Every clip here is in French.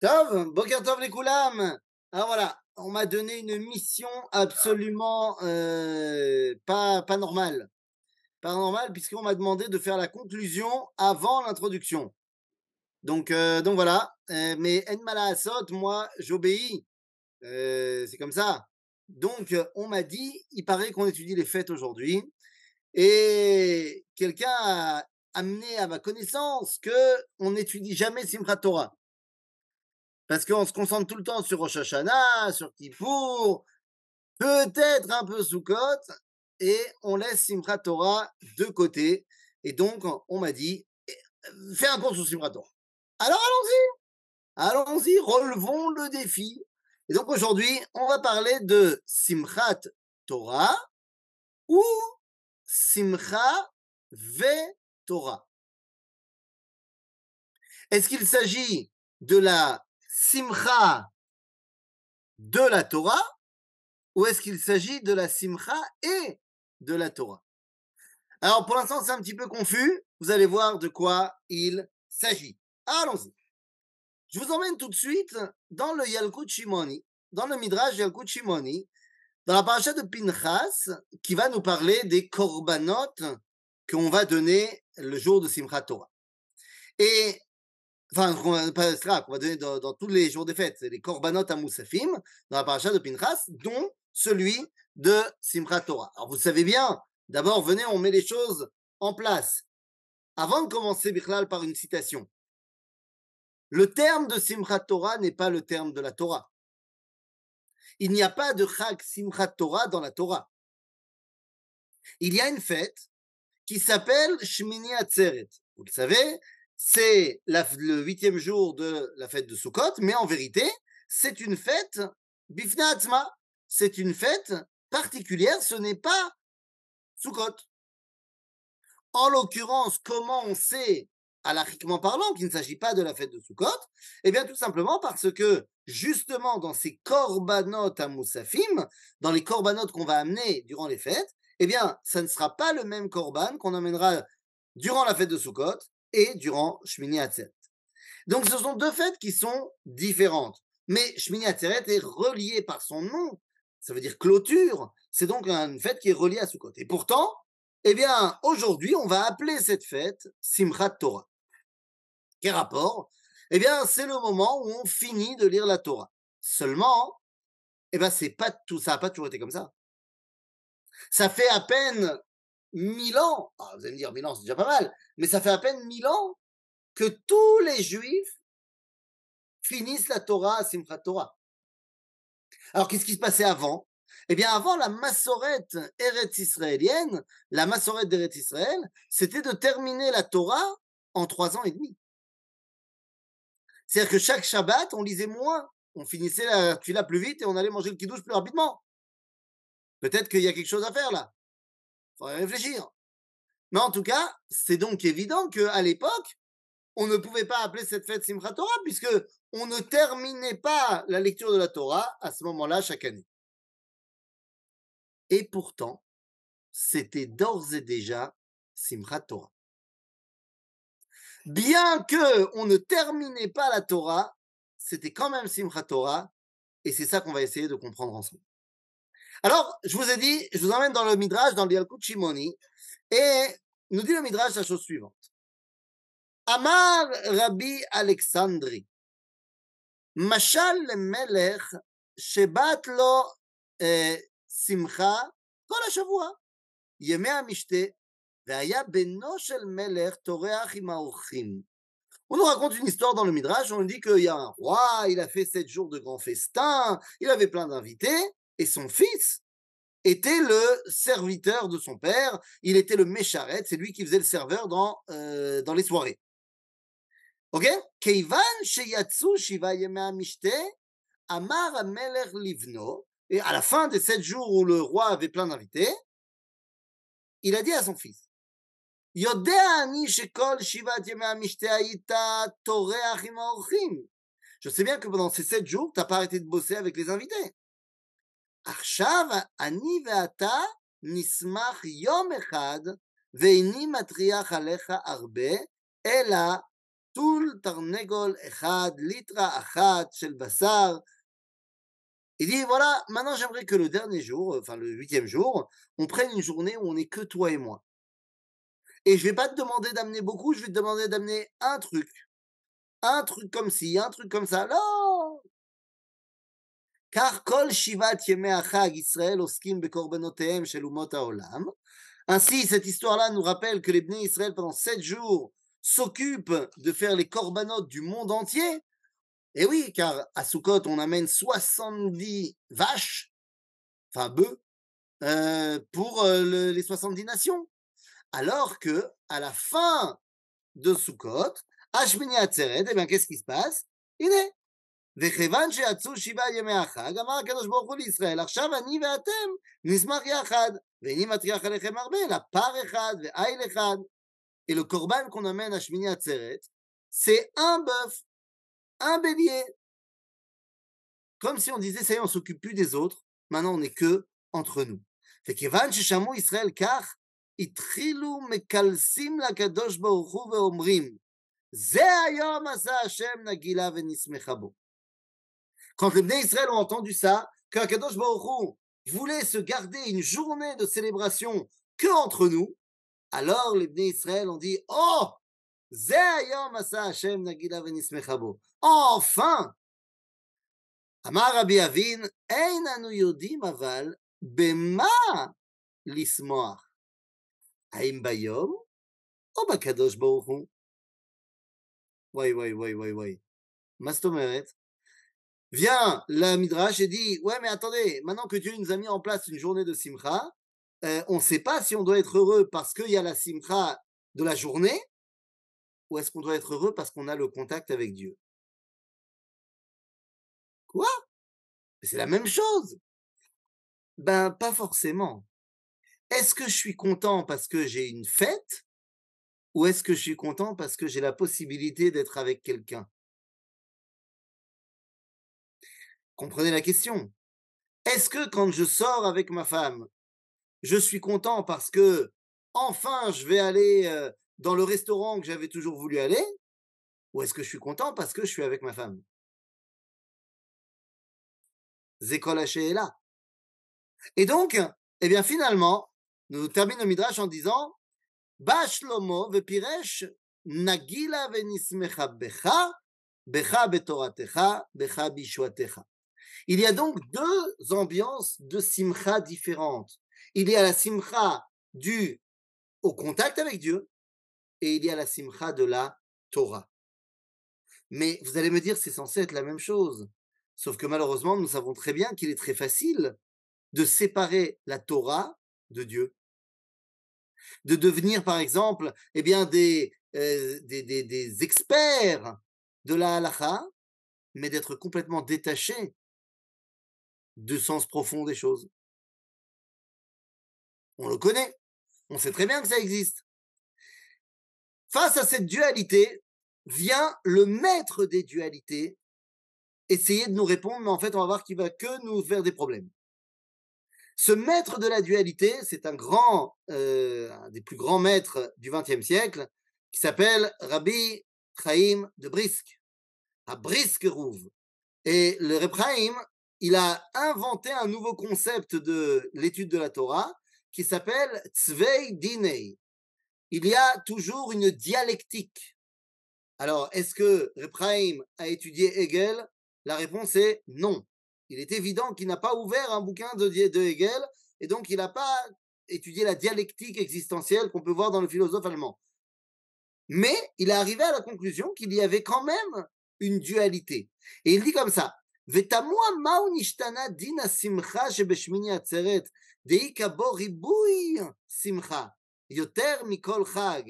Tov, Boker Tov les Koulam. Alors voilà, on m'a donné une mission absolument euh, pas, pas normale. Pas normale, puisqu'on m'a demandé de faire la conclusion avant l'introduction. Donc, euh, donc voilà, euh, mais En Asot, moi, j'obéis. C'est comme ça. Donc, on m'a dit, il paraît qu'on étudie les fêtes aujourd'hui. Et quelqu'un a amené à ma connaissance que on n'étudie jamais Simchat Torah. Parce qu'on se concentre tout le temps sur Rosh Hashanah, sur Kippour, peut-être un peu Sukkot, et on laisse Simchat Torah de côté. Et donc, on m'a dit, fais un cours sur Simchat Torah. Alors allons-y, allons-y, relevons le défi. Et donc aujourd'hui, on va parler de Simchat Torah ou Simcha Ve Torah. Est-ce qu'il s'agit de la simcha de la Torah ou est-ce qu'il s'agit de la simcha et de la Torah? Alors pour l'instant c'est un petit peu confus, vous allez voir de quoi il s'agit. Allons-y. Je vous emmène tout de suite dans le Yalkut Shimoni, dans le Midrash Yalkut Shimoni, dans la paracha de Pinchas, qui va nous parler des korbanot qu'on va donner le jour de Simchat Torah. Et enfin, pas qu'on va donner dans, tous les jours des fêtes, c'est les korbanot à Moussafim, dans la paracha de Pinchas, dont celui de Simchat Torah. Alors vous savez bien, d'abord, venez, on met les choses en place. Avant de commencer, Bichlal, par une citation. Le terme de Simchat Torah n'est pas le terme de la Torah. Il n'y a pas de Chag Simchat Torah dans la Torah. Il y a une fête qui s'appelle Shmini Atzeret. Vous le savez, c'est le huitième jour de la fête de Sukkot, mais en vérité, c'est une fête bifna C'est une fête particulière, ce n'est pas Sukkot. En l'occurrence, comment on sait, alachiquement parlant, qu'il ne s'agit pas de la fête de Sukkot? Eh bien, tout simplement parce que, justement, dans ces korbanot à Moussafim, dans les korbanot qu'on va amener durant les fêtes, eh bien, ça ne sera pas le même korban qu'on amènera durant la fête de Sukkot et durant Shmini Atzeret. Donc ce sont deux fêtes qui sont différentes. Mais Shmini Atzeret est relié par son nom, ça veut dire clôture, c'est donc une fête qui est reliée à Sukkot. Et pourtant, eh bien, aujourd'hui, on va appeler cette fête Simchat Torah. Quel rapport? Eh bien, c'est le moment où on finit de lire la Torah. Seulement, eh bien, c'est pas tout, ça n'a pas toujours été comme ça. Ça fait à peine mille ans, ah, vous allez me dire mille ans c'est déjà pas mal, mais ça fait à peine mille ans que tous les juifs finissent la Torah à Simchat Torah. Alors qu'est-ce qui se passait avant? Eh bien avant la massorette Eretz israélienne, la massorette d'Eretz Israël, c'était de terminer la Torah en trois ans et demi. C'est-à-dire que chaque Shabbat, on lisait moins, on finissait la tuila plus vite et on allait manger le kiddush plus rapidement. Peut-être qu'il y a quelque chose à faire là faudrait réfléchir. Mais en tout cas, c'est donc évident qu'à l'époque, on ne pouvait pas appeler cette fête Simchat Torah puisque on ne terminait pas la lecture de la Torah à ce moment-là chaque année. Et pourtant, c'était d'ores et déjà Simchat Torah. Bien que on ne terminait pas la Torah, c'était quand même Simchat Torah, et c'est ça qu'on va essayer de comprendre ensemble. Alors, je vous ai dit, je vous emmène dans le Midrash, dans le Yalkut Shimoni, et nous dit le Midrash la chose suivante. Amar Rabbi Alexandri, Mashal melech shebat lo simcha כל השבוע, ימי המשתה, והיה בנו של מלך טורח עם האורחים. On nous raconte une histoire dans le Midrash, on nous dit qu'il y a un roi, il a fait sept jours de grands festins, il avait plein d'invités, et son fils était le serviteur de son père, il était le mécharet, c'est lui qui faisait le serveur dans, euh, dans les soirées. Ok? Keivan sheyatsu shiva amar livno, et à la fin des sept jours où le roi avait plein d'invités, il a dit à son fils, Je sais bien que pendant ces sept jours, tu n'as pas arrêté de bosser avec les invités. עכשיו אני ואתה נשמח יום אחד ואיני מטריח עליך הרבה, אלא Batul tarnegol echad, litra achad shel basar. Il dit voilà, maintenant j'aimerais que le dernier jour, enfin le huitième jour, on prenne une journée où on n'est que toi et moi. Et je vais pas te demander d'amener beaucoup, je vais te demander d'amener un truc. Un truc comme ci, un truc comme ça. Non Car kol shivat Israël oskim bekorbanotehem shel umot haolam. Ainsi, cette histoire-là nous rappelle que les Bnei Israël, pendant sept jours, s'occupent de faire les corbanotes du monde entier. Et oui, car à Sukkot, on amène 70 vaches, enfin bœufs, euh, pour euh, le, les 70 nations. Alors que, à la fin de Sukkot, Ashmini Atzeret, eh bien, qu'est-ce qui se passe? Il est. וכיוון שיצאו שבעה ימי החג, אמר הקדוש ברוך הוא לישראל, עכשיו אני ואתם נשמח יחד, ואיני מטריח עליכם הרבה, אלא פר אחד ועיל אחד. Le korban qu'on amène à Shmini Atzeret, c'est un bélier. Comme si on disait, ça y est, on. וכיוון ששמעו ישראל כך, התחילו מקלסים לקדוש ברוך הוא ואומרים, זה היום עשה השם נגילה ונשמחה בו. Quand les Bnei Israël ont entendu ça, qu'Akadosh Baruch Hu voulait se garder une journée de célébration que entre nous, alors les Bnei Israël ont dit Oh זה היום עשה השם נגילה ונשמחה בו. Enfin אמר רבי אבין, אין אנו יודעים אבל במה לשמוח. האם ביום או בקדוש ברוך הוא? וואי וואי וואי וואי וואי. מה זאת אומרת? Vient la Midrash et dit Ouais, mais attendez, maintenant que Dieu nous a mis en place une journée de Simcha, euh, on ne sait pas si on doit être heureux parce qu'il y a la Simcha de la journée ou est-ce qu'on doit être heureux parce qu'on a le contact avec Dieu? Quoi? C'est la même chose. Ben, pas forcément. Est-ce que je suis content parce que j'ai une fête ou est-ce que je suis content parce que j'ai la possibilité d'être avec quelqu'un? Comprenez la question. Est-ce que quand je sors avec ma femme, je suis content parce que enfin je vais aller euh, dans le restaurant que j'avais toujours voulu aller? Ou est-ce que je suis content parce que je suis avec ma femme? Zékol est là. Et donc, eh bien finalement, nous terminons le Midrash en disant Bashlomo vepiresh nagila venismecha becha, becha betoratecha, becha bishwatecha. Il y a donc deux ambiances de simcha différentes. Il y a la simcha due au contact avec Dieu et il y a la simcha de la Torah. Mais vous allez me dire, c'est censé être la même chose. Sauf que malheureusement, nous savons très bien qu'il est très facile de séparer la Torah de Dieu. De devenir, par exemple, eh bien, des, euh, des, des, des experts de la halacha, mais d'être complètement détachés du sens profond des choses. On le connaît. On sait très bien que ça existe. Face à cette dualité, vient le maître des dualités essayer de nous répondre, mais en fait, on va voir qu'il va que nous faire des problèmes. Ce maître de la dualité, c'est un grand, euh, un des plus grands maîtres du XXe siècle, qui s'appelle Rabbi Chaim de Brisk, à Brisk Rouve. Et le Reb Chaim, il a inventé un nouveau concept de l'étude de la Torah qui s'appelle Tzvei Dinei. Il y a toujours une dialectique. Alors, est-ce que Repraim a étudié Hegel? La réponse est non. Il est évident qu'il n'a pas ouvert un bouquin de, de Hegel et donc il n'a pas étudié la dialectique existentielle qu'on peut voir dans le philosophe allemand. Mais il est arrivé à la conclusion qu'il y avait quand même une dualité. Et il dit comme ça ותמוה מהו נשתנה דין השמחה שבשמיני עצרת, דאיכא בו ריבוי שמחה, יותר מכל חג.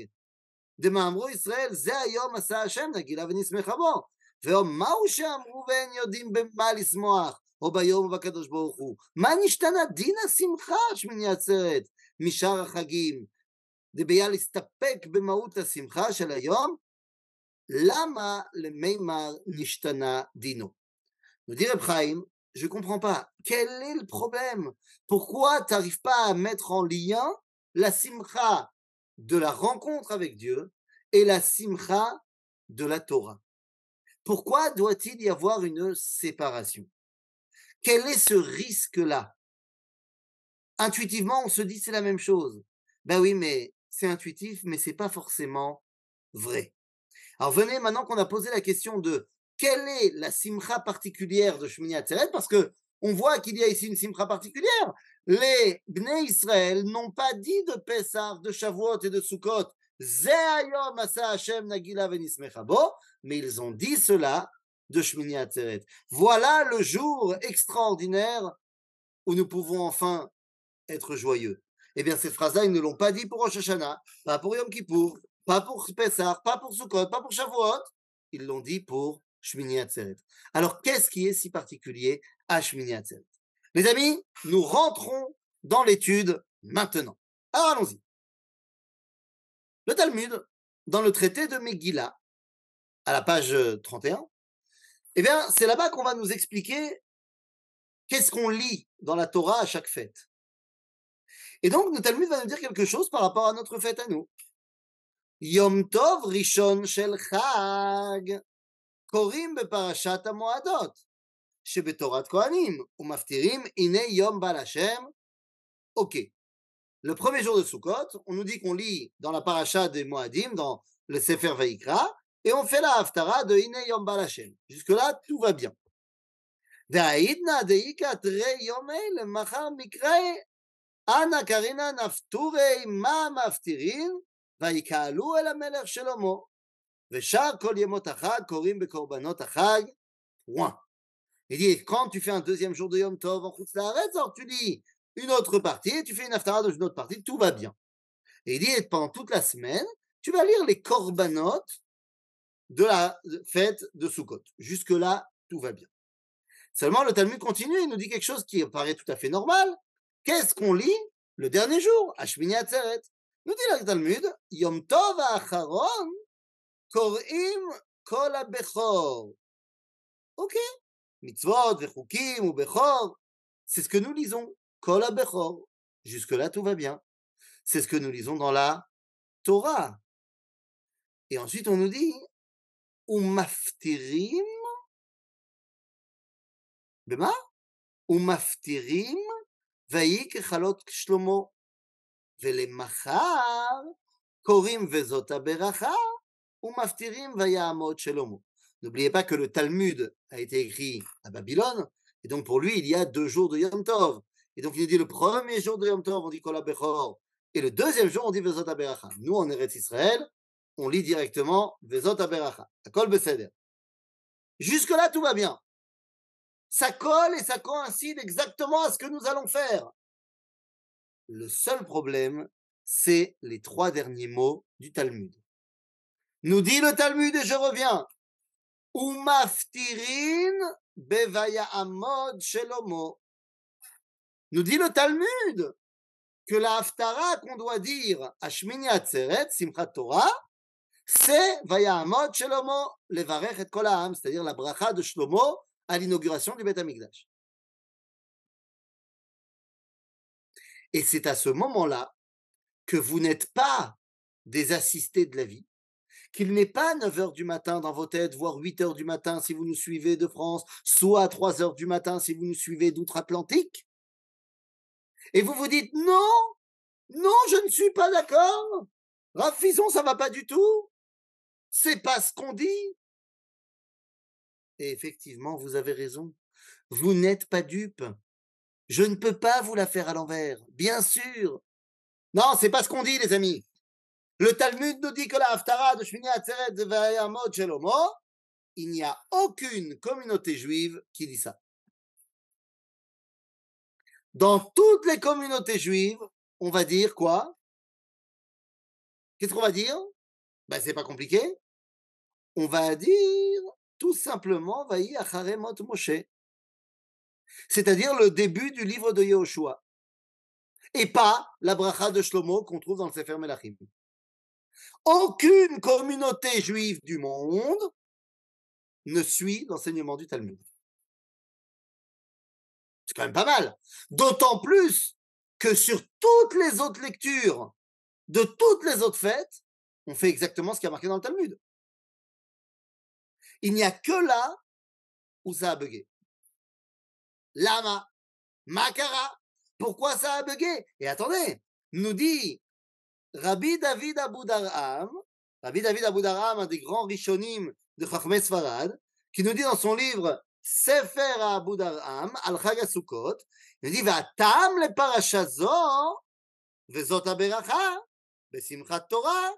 דמאמרו ישראל, זה היום עשה השם נגילה ונשמחה בו. ומהו שאמרו ואין יודעים במה לשמוח, או ביום או בקדוש ברוך הוא. מה נשתנה דין השמחה שמיני עצרת משאר החגים? דביה להסתפק במהות השמחה של היום? למה למימר נשתנה דינו? Nous dit Chaim, je ne comprends pas. Quel est le problème? Pourquoi tu n'arrives pas à mettre en lien la simcha de la rencontre avec Dieu et la simcha de la Torah? Pourquoi doit-il y avoir une séparation? Quel est ce risque-là Intuitivement, on se dit c'est la même chose. Ben oui, mais c'est intuitif, mais c'est pas forcément vrai. Alors venez maintenant qu'on a posé la question de quelle est la simcha particulière de Shmini Atzeret, parce que on voit qu'il y a ici une simcha particulière. Les Bnei Israël n'ont pas dit de Pessah, de Shavuot et de Sukkot, mais ils ont dit cela de Shmini Atzeret. Voilà le jour extraordinaire où nous pouvons enfin être joyeux. Eh bien, cette phrase-là, ils ne l'ont pas dit pour Rosh Hashanah, pas pour Yom Kippour, pas pour Pessah, pas pour Sukkot, pas pour Shavuot. Ils l'ont dit pour Alors, qu'est-ce qui est si particulier à Shmini Atzeret Les amis, nous rentrons dans l'étude maintenant. Alors, allons-y. Le Talmud, dans le traité de Megillah, à la page 31, eh bien, c'est là-bas qu'on va nous expliquer qu'est-ce qu'on lit dans la Torah à chaque fête. Et donc, le Talmud va nous dire quelque chose par rapport à notre fête à nous. Yom Tov Rishon Shel Chag, Korim beparashat HaMoadot, שבתורת כהנים, ומפטירים הנה יום בעל השם. Ok. Le premier jour de Sukkot, on nous dit qu'on lit dans la paracha des Moadim, dans le Sefer Vaikra, et on fait la haftara de Ine Yom Balashem. Jusque-là, tout va bien. והעידנא דאיכא תרי יום אלה מחר מקרא אנא קרינא נפטורי מה מפטירין ויקהלו אל המלך point. Il dit, quand tu fais un deuxième jour de Yom Tov en alors tu dis une autre partie, tu fais une aftara dans une autre partie, tout va bien. Et il dit, pendant toute la semaine, tu vas lire les korbanot de la fête de Sukkot. Jusque-là, tout va bien. Seulement, le Talmud continue, il nous dit quelque chose qui paraît tout à fait normal. Qu'est-ce qu'on lit le dernier jour, Ashmini Atzeret Nous dit le Talmud, Yom Tov Acharon, Korim Kol Bechor. Ok Mitzvot, Vechukim ou Bechor, c'est ce que nous lisons. Kol Bechor. Jusque-là, tout va bien. C'est ce que nous lisons dans la Torah. Et ensuite, on nous dit, Umaftirim, bema Umaftirim, vaïk chalot shlomo. ולמחר קוראים וזאת הברכה ומפטירים ויעמוד שלמה. N'oubliez pas que le Talmud a été écrit à Babylone, et donc pour lui, il y a deux jours de Yom Tov. Et donc il dit le premier jour de Yom Tov, on dit Kol Bechor, et le deuxième jour, on dit Vezot Aberacha. Nous, en Eretz Israël, on lit directement Vezot Aberacha, Kol Beseder. Jusque-là, tout va bien. Ça colle et ça coïncide exactement à ce que nous allons faire. Le seul problème, c'est les trois derniers mots du Talmud. Nous dit le Talmud, et je reviens. Umaftirin bevaya amod shelomo. Nous dit le Talmud que la haftara qu'on doit dire à Atzeret, Simchat Torah, c'est Vayamot Shlomo levarech et kol c'est-à-dire la bracha de Shlomo à l'inauguration du Beth Amikdash. Et c'est à ce moment-là que vous n'êtes pas des assistés de la vie, qu'il n'est pas 9 heures du matin dans vos têtes, voire 8 heures du matin si vous nous suivez de France, soit 3 heures du matin si vous nous suivez d'outre-Atlantique, et vous vous dites non, non, je ne suis pas d'accord. Rafison, ça va pas du tout. C'est pas ce qu'on dit. Et effectivement, vous avez raison. Vous n'êtes pas dupe. Je ne peux pas vous la faire à l'envers, bien sûr. Non, c'est pas ce qu'on dit, les amis. Le Talmud nous dit que la Haftara de Shmini Atzeret de Vayamot Shelomo, il n'y a aucune communauté juive qui dit ça. Dans toutes les communautés juives, on va dire quoi? Qu'est-ce qu'on va dire? Ben, c'est pas compliqué. On va dire tout simplement Vaï Acharemot Moshe. C'est-à-dire le début du livre de Yehoshua. Et pas la bracha de Shlomo qu'on trouve dans le Sefer Melachim. Aucune communauté juive du monde ne suit l'enseignement du Talmud. C'est quand même pas mal. D'autant plus que sur toutes les autres lectures de toutes les autres fêtes, on fait exactement ce qui a marqué dans le Talmud. Il n'y a que là où ça a bugué. Lama, Makara, pourquoi ça a bugué? Et attendez, nous dit Rabbi David Aboudaram, un des grands rishonim de Chachmes Farad, qui nous dit dans son livre Sefer Aboudaram, al Chagasukot, il dit Vatam le parashazo, vezot aberacha, besimchat Torah,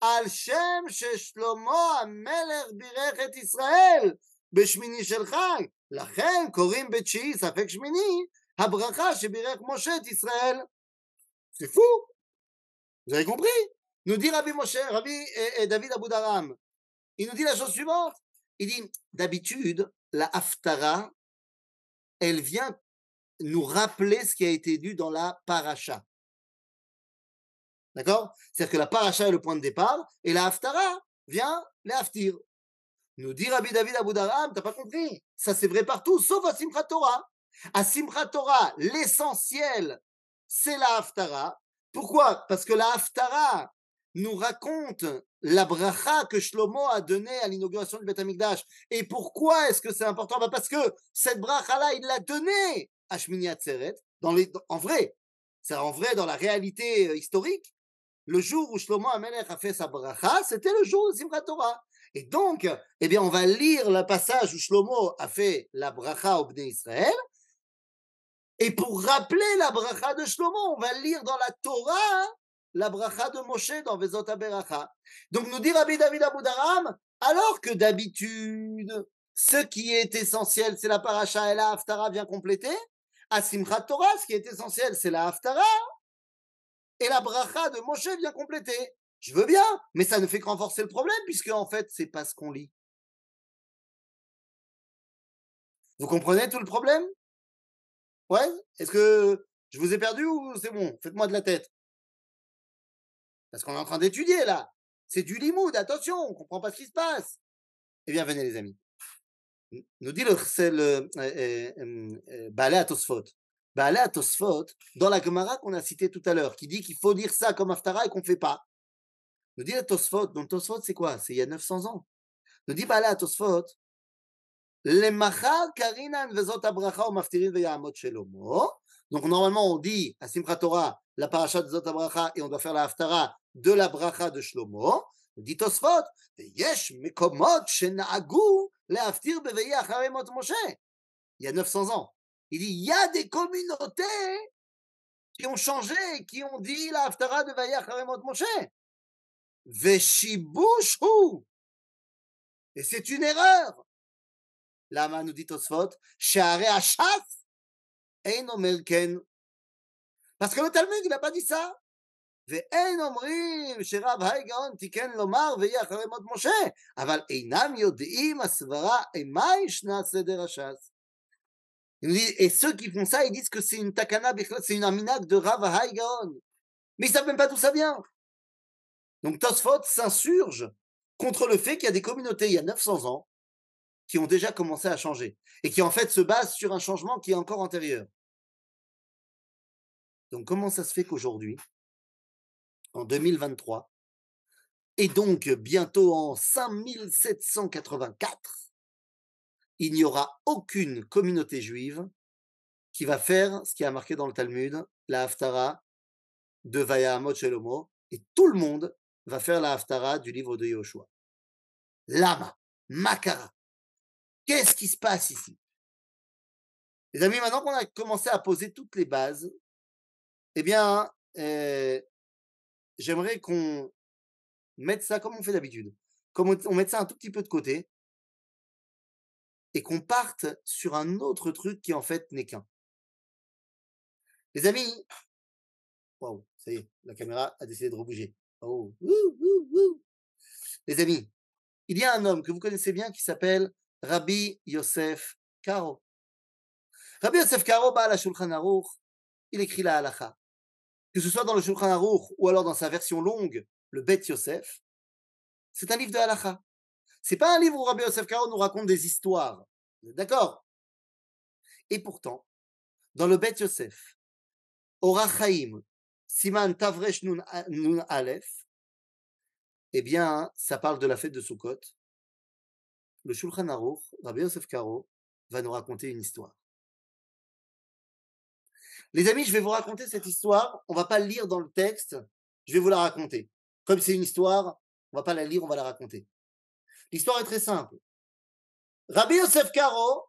על שם ששלמה המלך בירך את ישראל בשמיני של חג. לכן קוראים בתשיעי ספק שמיני הברכה שבירך משה את ישראל. Fou Vous avez compris? Nous dit Rabbi Moshe, Rabbi David Aboudaram, il nous dit la chose suivante. Il dit, d'habitude, la Haftara, elle vient nous rappeler ce qui a été dit dans la paracha. D'accord? C'est-à-dire que la paracha est le point de départ et la haftara vient les haftir. Nous dit Rabbi David Aboudaram, t'as pas compris? Ça c'est vrai partout, sauf à Simchat Torah. À Simchat Torah, l'essentiel, c'est la haftara. Pourquoi? Parce que la haftara nous raconte la bracha que Shlomo a donnée à l'inauguration du Beth. Et pourquoi est-ce que c'est important? Bah, Parce que cette bracha-là, il l'a donnée à Shmini Atzeret, en vrai. C'est en vrai dans la réalité euh, historique le jour où Shlomo Amelech a fait sa bracha, c'était le jour de Simchat Torah. Et donc, eh bien, on va lire le passage où Shlomo a fait la bracha au Bnei Israël. Et pour rappeler la bracha de Shlomo, on va lire dans la Torah la bracha de Moshe dans Vezot HaBeracha. Donc, nous dit Rabbi David Aboudaram, alors que d'habitude, ce qui est essentiel, c'est la paracha et la haftara vient compléter. À Simchat Torah, ce qui est essentiel, c'est la haftara et la bracha de Moshe vient compléter. Je veux bien, mais ça ne fait que renforcer le problème, puisque en fait, c'est pas ce qu'on lit. Vous comprenez tout le problème? Ouais Est-ce que je vous ai perdu ou c'est bon? Faites-moi de la tête. Parce qu'on est en train d'étudier là. C'est du limoud, attention, on comprend pas ce qui se passe. Eh bien, venez les amis. Nous dit le, c'est le euh, euh, euh, Tosfot dans la Gemara qu'on a cité tout à l'heure, qui dit qu'il faut dire ça comme Aftara et qu'on ne fait pas. Nous dit la Tosfot, donc Tosfot c'est quoi? C'est il y a 900 ans. Nous dit Baala Tosfot, Donc normalement on dit à Simchat Torah la paracha de Zot Abracha et on doit faire la Haftara de la bracha de Shlomo. Dit Tosfot, yesh mekomot leaftir acharei mot Moshe. Il y a 900 ans. Il dit, il y a des communautés qui ont changé, qui ont dit la Haftara de Vayach Haremot Moshe. Veshibushu. Et c'est une erreur. Lama nous dit Tosfot, Share Ashaf, Ein Omer Ken. Parce que le Talmud, il n'a pas dit ça. ואין אומרים שרב הייגאון תיקן לומר ויהיה אחרי מות משה, אבל אינם יודעים הסברה אימה ישנה סדר הש"ס et ceux qui font ça, ils disent que c'est une takana, c'est une aminak de Rav Haïgaon. Mais ils savent même pas d'où ça vient. Donc Tosfot s'insurge contre le fait qu'il y a des communautés il y a 900 ans qui ont déjà commencé à changer et qui en fait se basent sur un changement qui est encore antérieur. Donc comment ça se fait qu'aujourd'hui, en 2023, et donc bientôt en 5784, il n'y aura aucune communauté juive qui va faire ce qui a marqué dans le Talmud, la Haftara de Vayahamot Shelomo, et tout le monde va faire la Haftara du livre de Yoshua. Lama, Makara. Qu'est-ce qui se passe ici? Les amis, maintenant qu'on a commencé à poser toutes les bases, eh bien, euh, j'aimerais qu'on mette ça comme on fait d'habitude. Comme on met ça un tout petit peu de côté, et qu'on parte sur un autre truc qui en fait n'est qu'un. Les amis, waouh, ça y est, la caméra a décidé de rebouger. Oh, Les amis, il y a un homme que vous connaissez bien qui s'appelle Rabbi Yosef Karo. Rabbi Yosef Karo, Aruch, il écrit la halacha. Que ce soit dans le Shulchan Aruch ou alors dans sa version longue, le Bet Yosef, c'est un livre de halacha. C'est pas un livre où Rabbi Yosef Karo nous raconte des histoires. D'accord? Et pourtant, dans le Bet Yosef, Orachaim, Siman Tavresh Nun Aleph, eh bien, ça parle de la fête de Sukkot. Le Shulchan Aruch, Rabbi Yosef Karo, va nous raconter une histoire. Les amis, je vais vous raconter cette histoire. On va pas le lire dans le texte. Je vais vous la raconter. Comme c'est une histoire, on va pas la lire, on va la raconter. L'histoire est très simple. Rabbi Yosef Karo,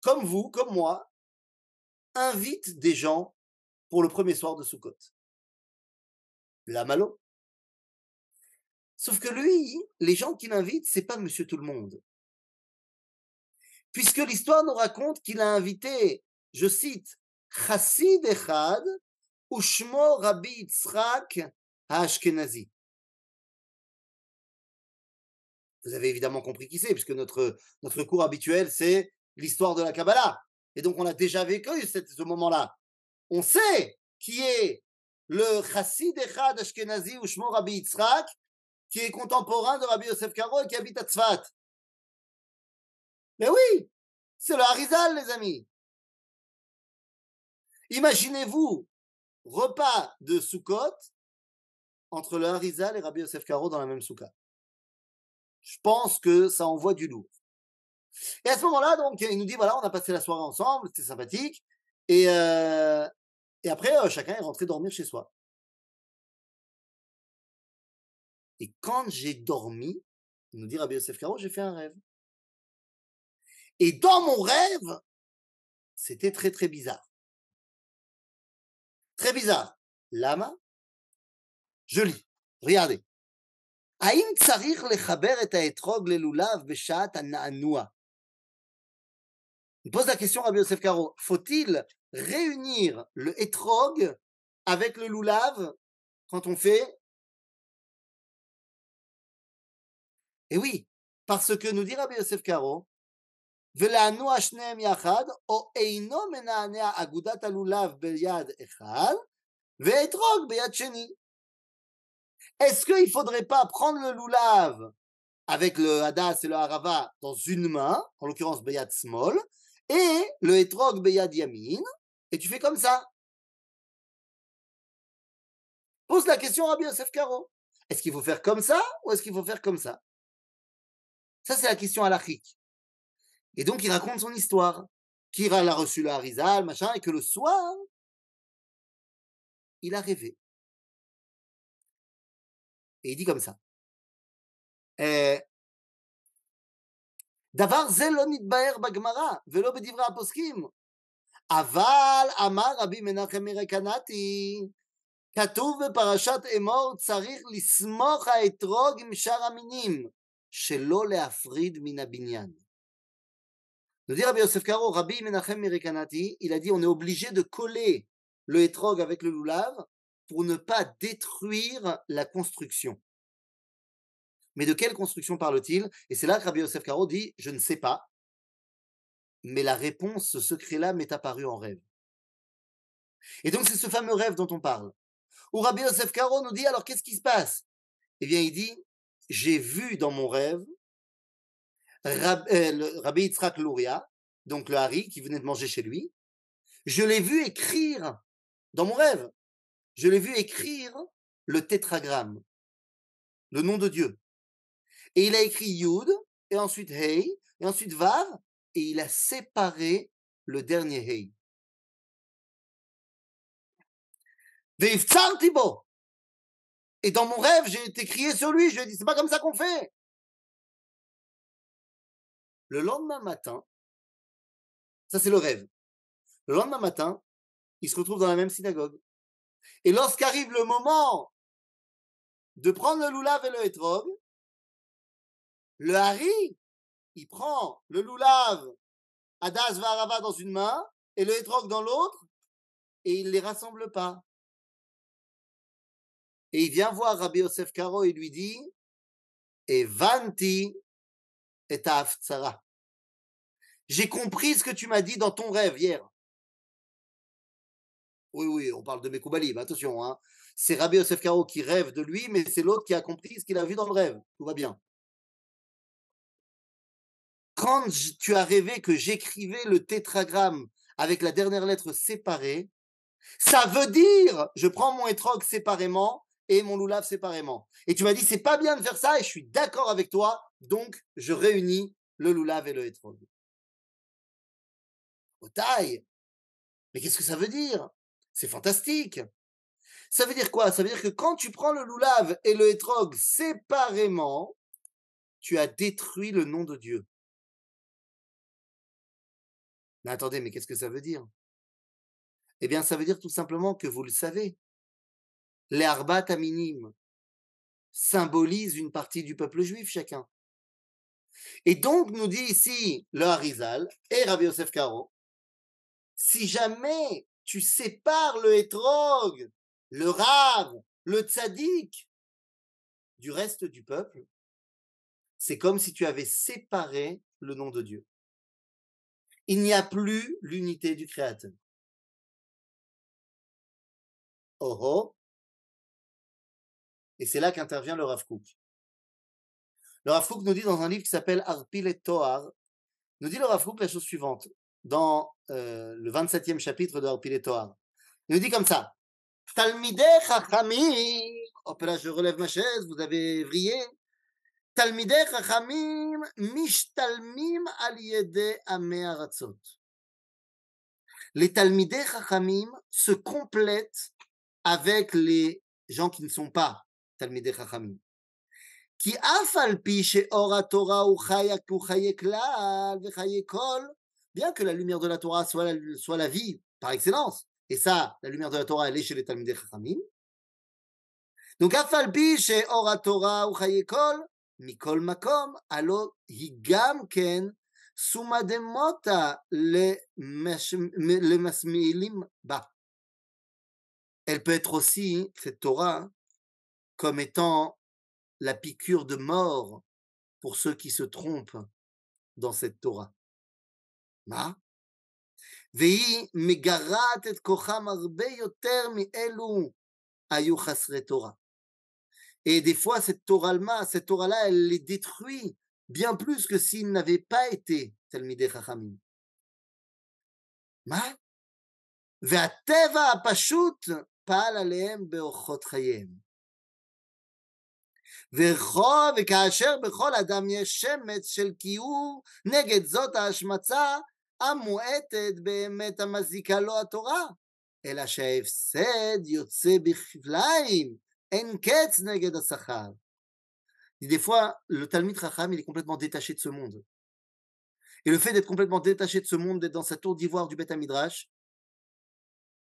comme vous, comme moi, invite des gens pour le premier soir de Sukkot. La malo. Sauf que lui, les gens qu'il invite, c'est pas monsieur tout le monde. Puisque l'histoire nous raconte qu'il a invité, je cite, Chassid Echad, Ushmo Rabbi Yitzhak Ashkenazi. Vous avez évidemment compris qui c'est, puisque notre, notre cours habituel, c'est l'histoire de la Kabbalah. Et donc, on a déjà vécu ce moment-là. On sait qui est le Chassid Echad Ashkenazi Ushmo Rabbi Yitzhak, qui est contemporain de Rabbi Yosef Karo et qui habite à Tzfat. Mais oui, c'est le Harizal, les amis. Imaginez-vous, repas de Sukkot entre le Harizal et Rabbi Yosef Karo dans la même souka. Je pense que ça envoie du lourd. Et à ce moment-là, donc, il nous dit voilà, on a passé la soirée ensemble, c'était sympathique. Et, euh, après, euh, chacun est rentré dormir chez soi. Et quand j'ai dormi, il nous dit Rabbi Yosef Karo, j'ai fait un rêve. Et dans mon rêve, c'était très très bizarre. Très bizarre. Lama, je lis. Regardez. האם צריך לחבר את האתרוג ללולב בשעת הנענוע? Il pose la question Rabbi Yosef Karo. Faut-il réunir le étrog avec le loulav quand on fait Et oui, parce que nous dit Rabbi Yosef Karo, ולענוע שניהם יחד, או אינו מנענע אגודת הלולב ביד אחד, ואתרוג ביד שני. Est-ce qu'il ne faudrait pas prendre le loulav avec le hadas et le harava dans une main, en l'occurrence beyad small, et le etrog beyad yamin, et tu fais comme ça Pose la question à Yosef Karo. Est-ce qu'il faut faire comme ça ou est-ce qu'il faut faire comme ça Ça, c'est la question à l'achik. Et donc, il raconte son histoire. Kira l'a reçu le Harizal, machin, et que le soir, il a rêvé. Et il dit comme ça. דבר זה לא נתבהר בגמרא ולא בדברי הפוסקים. אבל אמר רבי מנחם מרקנתי, כתוב בפרשת אמור צריך לסמוך האתרוג עם שאר המינים, שלא להפריד מן הבניין. Nous dit Rabbi Yosef Karo, Rabbi Menachem Mirikanati, il a dit on est obligé de coller le hétrog avec le loulav pour ne pas détruire la construction. Mais de quelle construction parle-t-il? Et c'est là que Rabbi Yosef Karo dit je ne sais pas, mais la réponse, ce secret-là m'est apparu en rêve. Et donc c'est ce fameux rêve dont on parle. Où Rabbi Yosef Karo nous dit alors qu'est-ce qui se passe? Eh bien il dit j'ai vu dans mon rêve euh, Rabbi Yitzhak Louria, donc le Hari qui venait de manger chez lui, je l'ai vu écrire dans mon rêve, je l'ai vu écrire le tétragramme, le nom de Dieu. Et il a écrit Yud, et ensuite Hey, et ensuite Vav, et il a séparé le dernier Hey. Et dans mon rêve, j'ai été crié sur lui, je lui ai dit, c'est pas comme ça qu'on fait. Le lendemain matin, ça c'est le rêve. Le lendemain matin, il se retrouve dans la même synagogue. Et lorsqu'arrive le moment de prendre le loulav et le hétrog, le hari, il prend le loulav, Adas Varava dans une main et le hétrog dans l'autre, et il ne les rassemble pas. Et il vient voir Rabbi Yosef Karo et lui dit, et vanti et J'ai compris ce que tu m'as dit dans ton rêve hier. Oui, oui, on parle de Mekoubalim, attention. Hein. C'est Rabbi Yosef Karo qui rêve de lui, mais c'est l'autre qui a compris ce qu'il a vu dans le rêve. Tout va bien. Quand tu as rêvé que j'écrivais le tétragramme avec la dernière lettre séparée, ça veut dire je prends mon étrog séparément et mon loulav séparément. Et tu m'as dit c'est pas bien de faire ça et je suis d'accord avec toi, donc je réunis le lulav et le hétrog. Mais qu'est-ce que ça veut dire? C'est fantastique. Ça veut dire quoi? Ça veut dire que quand tu prends le lulav et le hétrog séparément, tu as détruit le nom de Dieu. Mais attendez, mais qu'est-ce que ça veut dire? Eh bien, ça veut dire tout simplement que vous le savez. Les Arbat Aminim symbolisent une partie du peuple juif chacun. Et donc, nous dit ici le Harizal et Rabbi Yosef Karo, si jamais tu sépares le hétrog, le Rav, le tzaddik du reste du peuple, c'est comme si tu avais séparé le nom de Dieu. Il n'y a plus l'unité du Créateur. Oh oh. Et c'est là qu'intervient le Rav Kook. Le Rav Kook nous dit dans un livre qui s'appelle Arpil et Toar, nous dit le Rav Kook la chose suivante, dans euh, le 27e chapitre de Arpil et Toar. Il nous dit comme ça, Talmideh Chachamim, hop là je relève ma chaise, vous avez vrillé, Talmideh Chachamim mishtalmim al yede aratzot. Les Talmideh Chachamim se complètent avec les gens qui ne sont pas Talmideh Chachamim. כי אף על פי שאור התורה הוא חי, הוא חיי כלל וחיי כל, bien que la lumière de la Torah soit la, soit la vie par excellence, et ça, la lumière de la Torah, elle est chez les Talmudei Chachamim. Donc, Afalpi chez Ora Torah ou Chayekol, Mikol Makom, alo Higam Ken, Suma Demota, le Masmilim Ba. Elle peut être aussi, cette Torah, comme étant la piqûre de mort pour ceux qui se trompent dans cette Torah. Ma et des fois, cette Torah, cette Torah-là, elle les détruit bien plus que s'ils n'avaient pas été Talmidei Chachamim. Ma? והטבע הפשוט פעל עליהם באורחות חייהם. וכאשר בכל אדם יש שמץ של כיעור, נגד זאת ההשמצה המועטת באמת המזיקה לו התורה, אלא שההפסד יוצא בכפליים, אין קץ נגד השכר. Des fois, le Talmud Chacham, il est complètement détaché de ce monde. Et le fait d'être complètement détaché de ce monde, d'être dans sa tour d'ivoire du Beth Midrash,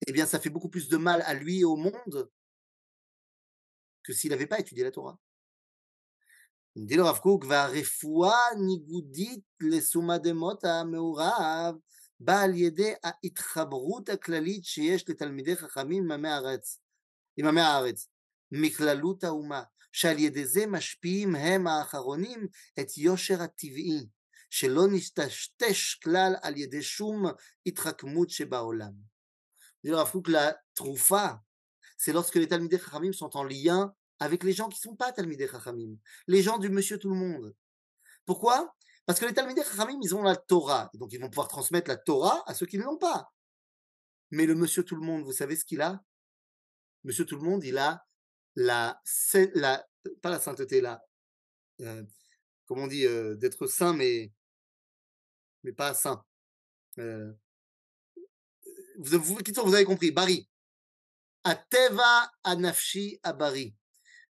eh bien, ça fait beaucoup plus de mal à lui et au monde que s'il n'avait pas étudié la Torah. Le Rav Kook, והרפואה ניגודית לסומא דמות המעורב באה על ידי ההתחברות הכללית שיש לתלמידי חכמים עם עמי הארץ, עם עמי הארץ, מכללות האומה, שעל ידי זה משפיעים הם האחרונים את יושר הטבעי, שלא נשתשתש כלל על ידי שום התחכמות שבעולם. Kook, la troufa, c'est lorsque les Talmidei Chachamim sont en lien avec les gens qui sont pas Talmidei Chachamim, les gens du Monsieur Tout le Monde. Pourquoi? Parce que les Talmidei Chachamim, ils ont la Torah, donc ils vont pouvoir transmettre la Torah à ceux qui ne l'ont pas. Mais le Monsieur Tout le Monde, vous savez ce qu'il a? Monsieur Tout le Monde, il a la, la pas la sainteté, là, euh, comment on dit, euh, d'être saint, mais, mais pas saint. Euh, vous, vous, vous avez compris, Bari. Ateva anafshi abari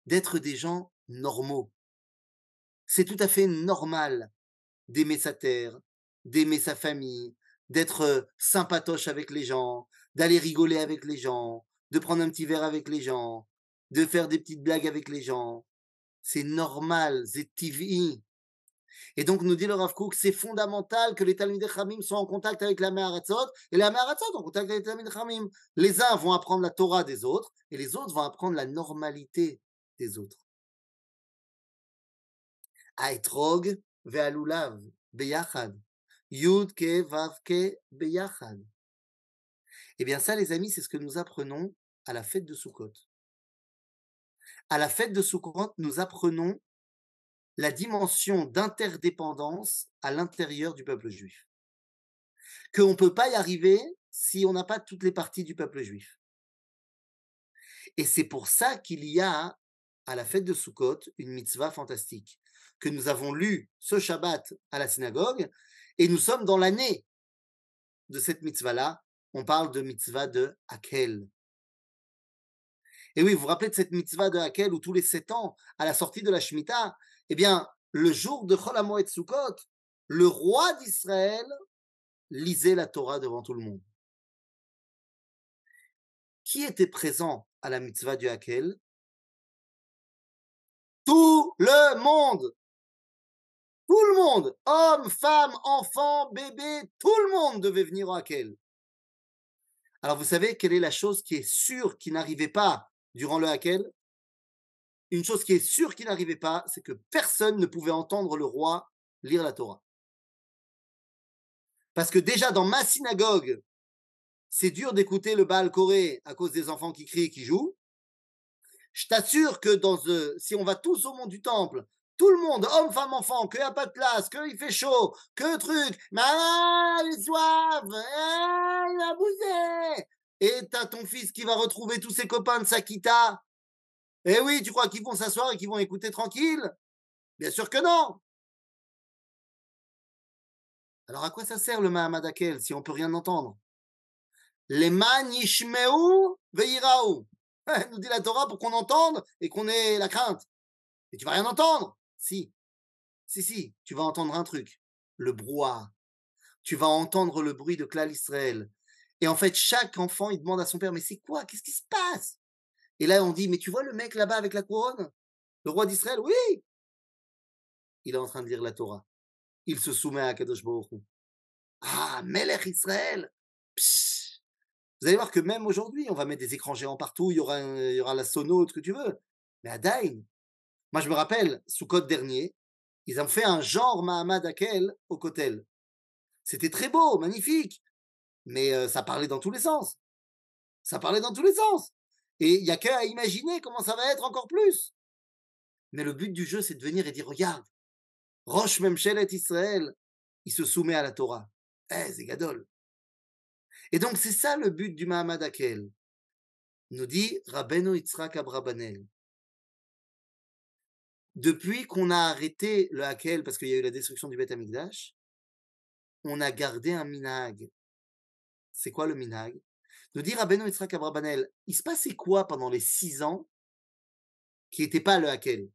d'être des gens normaux. C'est tout à fait normal d'aimer sa terre, d'aimer sa famille, d'être sympatoche avec les gens, d'aller rigoler avec les gens, de prendre un petit verre avec les gens, de faire des petites blagues avec les gens. C'est normal, c'est TV. Et donc, nous dit le Rav Kook, c'est fondamental que les Talmidei Chamim soient en contact avec la Meharatzot et la Meharatzot en contact avec les Talmidei Chamim. Les uns vont apprendre la Torah des autres et les autres vont apprendre la normalité des autres. Aetrog ve'alulav beyachad. Yud ke vav ke beyachad. Eh bien ça, les amis, c'est ce que nous apprenons à la fête de Sukkot. À la fête de Sukkot, nous apprenons la dimension d'interdépendance à l'intérieur du peuple juif. Qu'on ne peut pas y arriver si on n'a pas toutes les parties du peuple juif. Et c'est pour ça qu'il y a à la fête de Sukkot une mitzvah fantastique. que nous avons lu ce Shabbat à la synagogue, et nous sommes dans l'année de cette mitzvah-là. On parle de mitzvah de Hakel. Et oui, vous vous rappelez de cette mitzvah de Hakel où tous les sept ans, à la sortie de la Shemitah, eh bien, le jour de Chol et Sukkot, le roi d'Israël lisait la Torah devant tout le monde. Qui était présent à la mitzvah du Hakel? Tout le monde Tout le monde Hommes, femmes, enfants, bébés, tout le monde devait venir au Hakel. Alors vous savez quelle est la chose qui est sûre qui n'arrivait pas durant le Hakel? Une chose qui est sûre qui n'arrivait pas, c'est que personne ne pouvait entendre le roi lire la Torah. Parce que déjà dans ma synagogue, c'est dur d'écouter le Baal Corée à cause des enfants qui crient et qui jouent. Je t'assure que dans, euh, si on va tous au monde du temple, tout le monde, homme, femme, enfant, qu'il n'y a pas de place, qu'il fait chaud, que truc, mais ah, il soif, ah, il a bousé. Et t'as ton fils qui va retrouver tous ses copains de Sakita. Eh oui, tu crois qu'ils vont s'asseoir et qu'ils vont écouter tranquille? Bien sûr que non. Alors à quoi ça sert le Mahamad si on peut rien entendre? Les man yishmeu veiraou. Nous dit la Torah pour qu'on entende et qu'on ait la crainte. Et tu vas rien entendre. Si. Si, si, tu vas entendre un truc. Le brouhaha. Tu vas entendre le bruit de Klal Israël. Et en fait, chaque enfant, il demande à son père, mais c'est quoi? Qu'est-ce qui se passe? Et là, on dit, mais tu vois le mec là-bas avec la couronne? Le roi d'Israël? Oui Il est en train de lire la Torah il se soumet à Kadosh Baruch Ah, Melech Israël Vous allez voir que même aujourd'hui, on va mettre des écrans géants partout, il y aura, la sono, ce que tu veux. Mais à Dain, moi je me rappelle, sous code dernier, ils ont fait un genre Mahamad Akel au Kotel. C'était très beau, magnifique, mais euh, ça parlait dans tous les sens. Ça parlait dans tous les sens. Et il n'y a qu'à imaginer comment ça va être encore plus. Mais le but du jeu, c'est de venir et dire, regarde, Roche Memchelet Israël, il se soumet à la Torah. Eh, c'est Gadol. Et donc, c'est ça le but du Mahamad Akel. Nous dit Rabbeinu Yitzhak Abrabanel. Depuis qu'on a arrêté le Hakel parce qu'il y a eu la destruction du Beth Amikdash, on a gardé un minag. C'est quoi le minag Nous dit Rabbeinu Yitzhak Abrabanel, il se passait quoi pendant les six ans qui n'étaient pas le Hakel?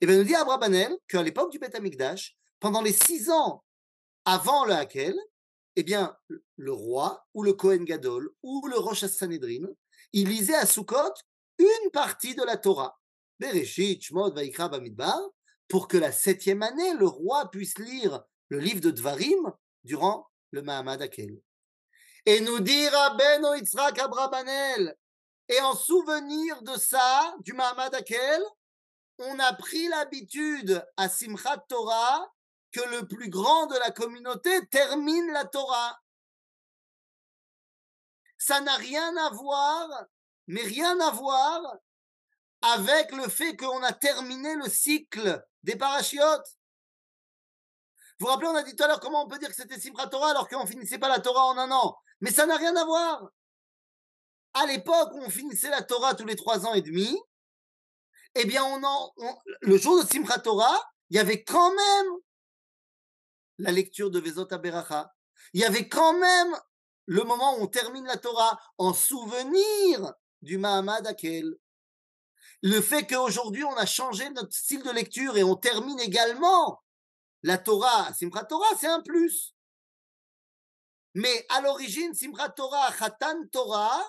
Et bien nous dit Abrabanel qu'à l'époque du Beth Amikdash, pendant les six ans avant le Hakel, eh bien, le roi ou le Kohen Gadol ou le Rosh Sanhedrin, il lisait à Sukkot une partie de la Torah. Bereshit, Shmot, Vaikra, Bamidbar, pour que la septième année, le roi puisse lire le livre de Dvarim durant le Mahamad Hakel. Et nous dit Rabbeinu Yitzhak Abrabanel, et en souvenir de ça, du Mahamad Hakel, on a pris l'habitude à Simchat Torah que le plus grand de la communauté termine la Torah. Ça n'a rien à voir, mais rien à voir avec le fait qu'on a terminé le cycle des parachiotes. Vous vous rappelez, on a dit tout à l'heure comment on peut dire que c'était Simchat Torah alors qu'on finissait pas la Torah en un an. Mais ça n'a rien à voir. À l'époque où on finissait la Torah tous les trois ans et demi, eh bien, on en, le jour de Simchat Torah, il y avait quand même la lecture de Vezot Beracha. Il y avait quand même le moment où on termine la Torah en souvenir du Mahamad Akel. Le fait qu'aujourd'hui, on a changé notre style de lecture et on termine également la Torah, Simchat Torah, c'est un plus. Mais à l'origine, Simchat Torah, Khatan Torah,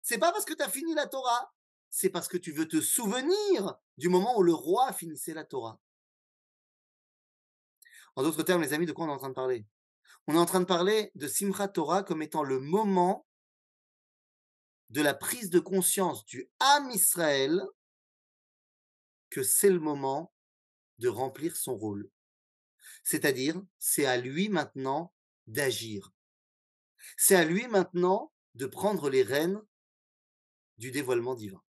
c'est pas parce que tu as fini la Torah, c'est parce que tu veux te souvenir du moment où le roi finissait la Torah. En d'autres termes, les amis, de quoi on est en train de parler? On est en train de parler de Simchat Torah comme étant le moment de la prise de conscience du Ham Israël que c'est le moment de remplir son rôle. C'est-à-dire, c'est à lui maintenant d'agir. C'est à lui maintenant de prendre les rênes du dévoilement divin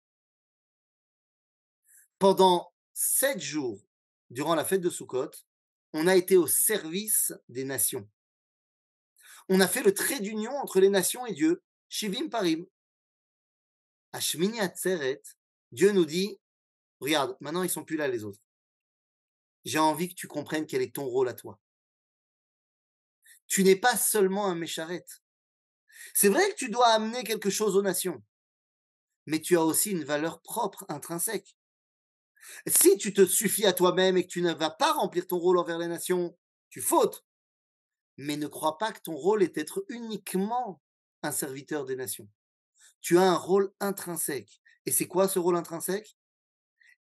pendant sept jours, durant la fête de Sukkot, on a été au service des nations. On a fait le trait d'union entre les nations et Dieu, Shivim Parim. À Shmini Atzeret, Dieu nous dit, regarde, maintenant ils sont plus là les autres. j'ai envie que tu comprennes quel est ton rôle à toi. Tu n'es pas seulement un mécharette. C'est vrai que tu dois amener quelque chose aux nations, mais tu as aussi une valeur propre, intrinsèque. Si tu te suffis à toi-même et que tu ne vas pas remplir ton rôle envers les nations, tu fautes. Mais ne crois pas que ton rôle est d'être uniquement un serviteur des nations. Tu as un rôle intrinsèque. Et c'est quoi ce rôle intrinsèque?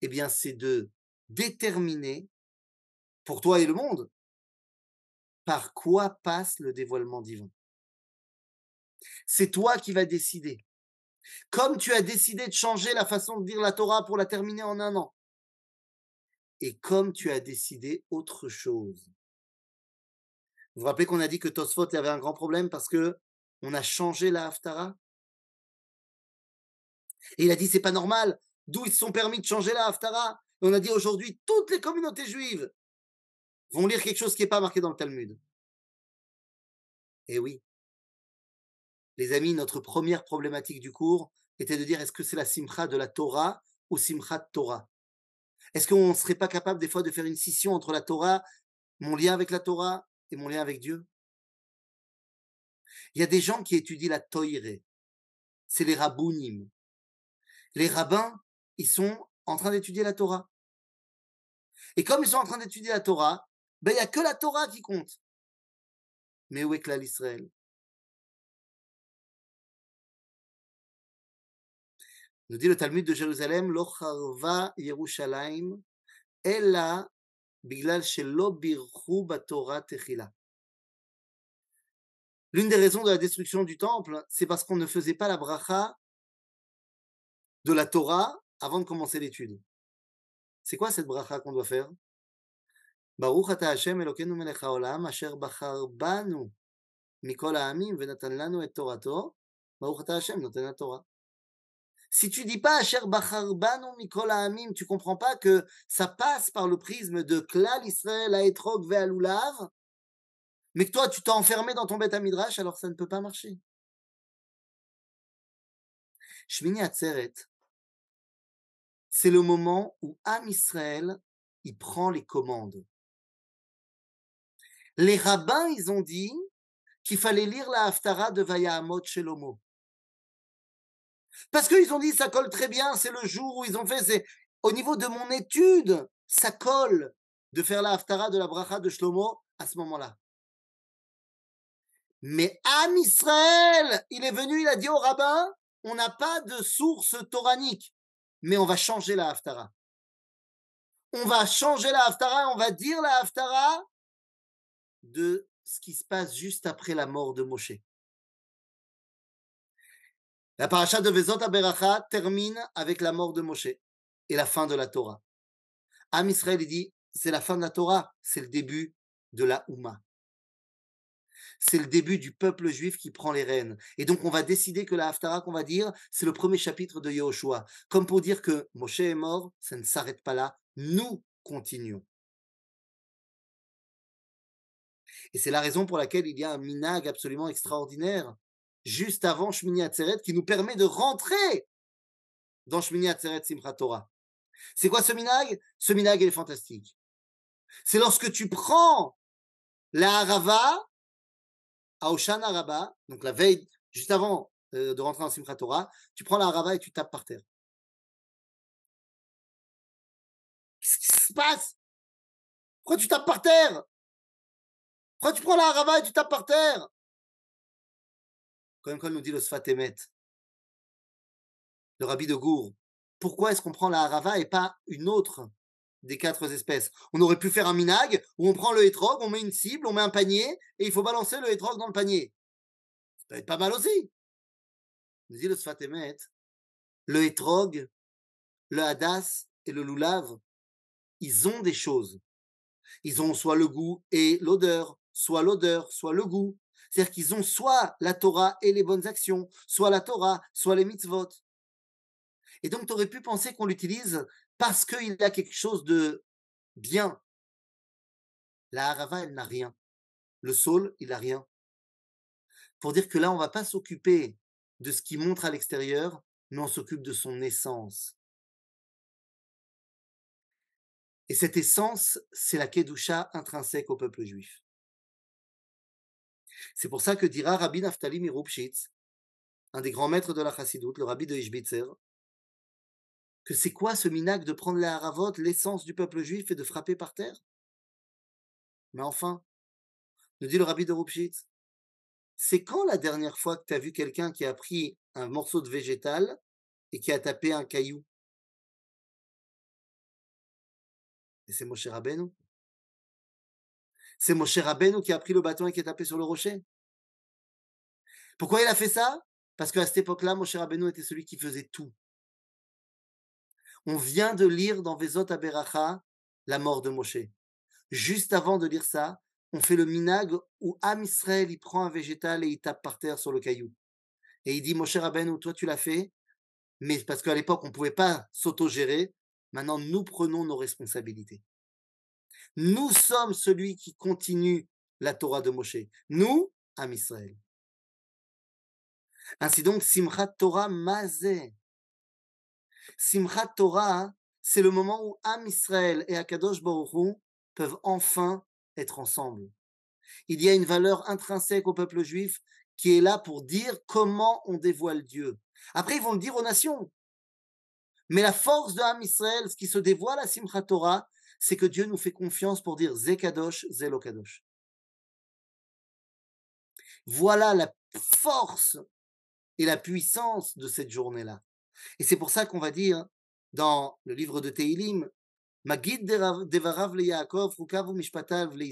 Eh bien, c'est de déterminer pour toi et le monde par quoi passe le dévoilement divin. C'est toi qui vas décider. Comme tu as décidé de changer la façon de dire la Torah pour la terminer en un an. Et comme tu as décidé autre chose. Vous vous rappelez qu'on a dit que Tosfot avait un grand problème parce que on a changé la Haftara? Et il a dit c'est pas normal. D'où ils se sont permis de changer la Haftara? Et on a dit aujourd'hui toutes les communautés juives vont lire quelque chose qui n'est pas marqué dans le Talmud. Eh oui. Les amis, notre première problématique du cours était de dire est-ce que c'est la simcha de la Torah ou simcha de Torah? Est-ce qu'on ne serait pas capable des fois de faire une scission entre la Torah, mon lien avec la Torah et mon lien avec Dieu? Il y a des gens qui étudient la Toire. C'est les rabounim. Les rabbins, ils sont en train d'étudier la Torah. Et comme ils sont en train d'étudier la Torah, ben, il n'y a que la Torah qui compte. Mais où est que l'Israël Nous dit le Talmud de Jérusalem, Lo charva Yerushalayim, Ella biglal shelo birchu batora techila. L'une des raisons de la destruction du temple, c'est parce qu'on ne faisait pas la bracha de la Torah avant de commencer l'étude. C'est quoi cette bracha qu'on doit faire? Baruch ata Hashem Elokeinu melech haolam asher bachar banu mikol ha'amim venatan lanu et torato Baruch ata Hashem noten Torah. Si tu dis pas Asher Bachar Banu Mikol Amim, tu comprends pas que ça passe par le prisme de Klal Israël à Etrog Ve'alulav, mais que toi tu t'es enfermé dans ton bête à Midrash, alors ça ne peut pas marcher. Shmini Atzeret, c'est le moment où Am Israël, il prend les commandes les rabbins, ils ont dit qu'il fallait lire la Haftara de Vayahamot Shelomo. Parce qu'ils ont dit ça colle très bien, c'est le jour où ils ont fait, c'est au niveau de mon étude, ça colle de faire la Haftara de la Bracha de Shlomo à ce moment-là. Mais Am Israël, il est venu, il a dit au rabbin, on n'a pas de source toranique, mais on va changer la Haftara. On va changer la Haftara, on va dire la Haftara de ce qui se passe juste après la mort de Moshe. La paracha de Vezot Aberacha termine avec la mort de Moshe et la fin de la Torah. Am Israël dit c'est la fin de la Torah, c'est le début de la Houma. C'est le début du peuple juif qui prend les rênes. Et donc, on va décider que la Haftara qu'on va dire, c'est le premier chapitre de Yahushua. Comme pour dire que Moshe est mort, ça ne s'arrête pas là. Nous continuons. Et c'est la raison pour laquelle il y a un minag absolument extraordinaire juste avant Shmini Atzeret qui nous permet de rentrer dans Shmini Atzeret Simchat Torah. C'est quoi ce minag Ce minag, est fantastique. C'est lorsque tu prends la Harava, à Oshan Araba, donc la veille, juste avant euh, de rentrer dans Simchat Torah, tu prends la Harava et tu tapes par terre. Qu'est-ce qui se passe? Pourquoi tu tapes par terre? Pourquoi tu prends la harava et tu tapes par terre? Quand même, nous dit le Sfatemet, le rabbi de Gour, pourquoi est-ce qu'on prend la harava et pas une autre des quatre espèces? On aurait pu faire un minag où on prend le hétrog, on met une cible, on met un panier et il faut balancer le hétrog dans le panier. Ça peut être pas mal aussi. Nous dit le Sfatemet, le hétrog, le hadas et le lulav, ils ont des choses. Ils ont soit le goût et l'odeur, soit l'odeur, soit le goût. C'est-à-dire qu'ils ont soit la Torah et les bonnes actions, soit la Torah, soit les mitzvot. Et donc, tu aurais pu penser qu'on l'utilise parce qu'il a quelque chose de bien. La harava, elle n'a rien. Le saule, il n'a rien. Pour dire que là, on ne va pas s'occuper de ce qui montre à l'extérieur, mais on s'occupe de son essence. Et cette essence, c'est la Kedusha intrinsèque au peuple juif. C'est pour ça que dira Rabbi Naftali Mirupshitz, un des grands maîtres de la Chassidoute, le rabbi de Ishbitzer, que c'est quoi ce minac de prendre les haravot, l'essence du peuple juif, et de frapper par terre? Mais enfin, nous dit le rabbi de Rupshitz, c'est quand la dernière fois que tu as vu quelqu'un qui a pris un morceau de végétal et qui a tapé un caillou? Et c'est Moshe Rabbeinu? C'est Moshe Rabbeinu qui a pris le bâton et qui a tapé sur le rocher. Pourquoi il a fait ça? Parce qu'à cette époque-là, Moshe Rabbeinu était celui qui faisait tout. On vient de lire dans Vezot Aberacha la mort de Moshe. Juste avant de lire ça, on fait le minag où Am Israël, prend un végétal et il tape par terre sur le caillou. Et il dit, Moshe Rabbeinu, toi tu l'as fait, mais parce qu'à l'époque, on ne pouvait pas s'autogérer, Maintenant, nous prenons nos responsabilités. Nous sommes celui qui continue la Torah de Moshe. Nous, Am Israël. Ainsi donc, Simchat Torah Mazé. Simchat Torah, c'est le moment où Am Israël et Akadosh Baruch peuvent enfin être ensemble. Il y a une valeur intrinsèque au peuple juif qui est là pour dire comment on dévoile Dieu. Après, ils vont le dire aux nations. Mais la force de Ham Israël, ce qui se dévoile à Simchat Torah, c'est que Dieu nous fait confiance pour dire Zekadosh, Zelokadosh. Voilà la force et la puissance de cette journée-là. Et c'est pour ça qu'on va dire dans le livre de Teilim, Magid devarav le Yaakov, rukav mishpatav le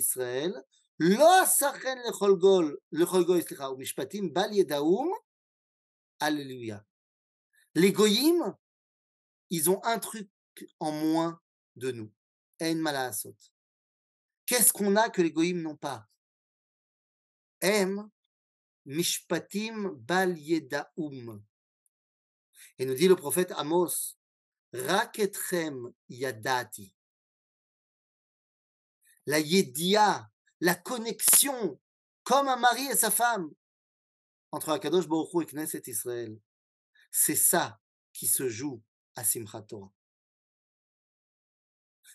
lo slicha, ou mishpatim Alléluia. Les goyim, ils ont un truc en moins de nous. Qu'est-ce qu'on a que les goïms n'ont pas? Em mishpatim bal yedaum. Et nous dit le prophète Amos, raketchem yadati. La yedia, la connexion, comme un mari et sa femme, entre Akadosh Baruch Hu et Knesset Israël. C'est ça qui se joue à Simchat Torah.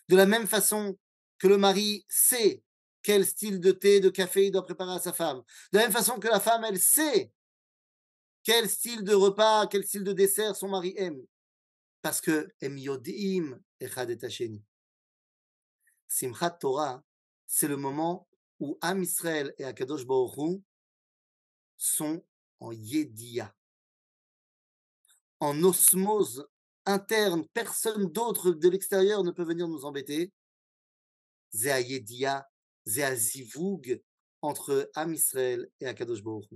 De la même façon que le mari sait quel style de thé, de café il doit préparer à sa femme. De la même façon que la femme, elle sait quel style de repas, quel style de dessert son mari aime. Parce que em yodim echad et Simchat Torah, c'est le moment où Am Israël et Akadosh Baruch sont en yedia, en osmose interne, personne d'autre de l'extérieur ne peut venir nous embêter. Zéayedia, Zéazivoug entre Am Israël et Akadosh Baruch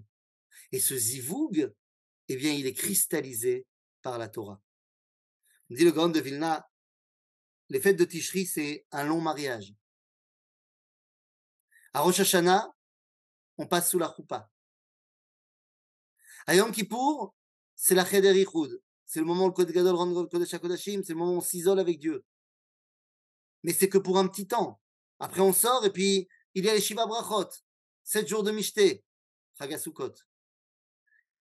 Et ce zivoug, eh bien, il est cristallisé par la Torah. Dit le grand de Vilna, les fêtes de Tishri, c'est un long mariage. À Rosh Hashanah, on passe sous la choupa. À Yom Kippour, c'est la Cheder c'est le moment où le Kodesh Gadol rentre le Kodesh HaKodashim, c'est le moment où on s'isole avec Dieu. Mais c'est que pour un petit temps. Après, on sort et puis il y a les Shiva Brachot, sept jours de Mishte, Chagasukot.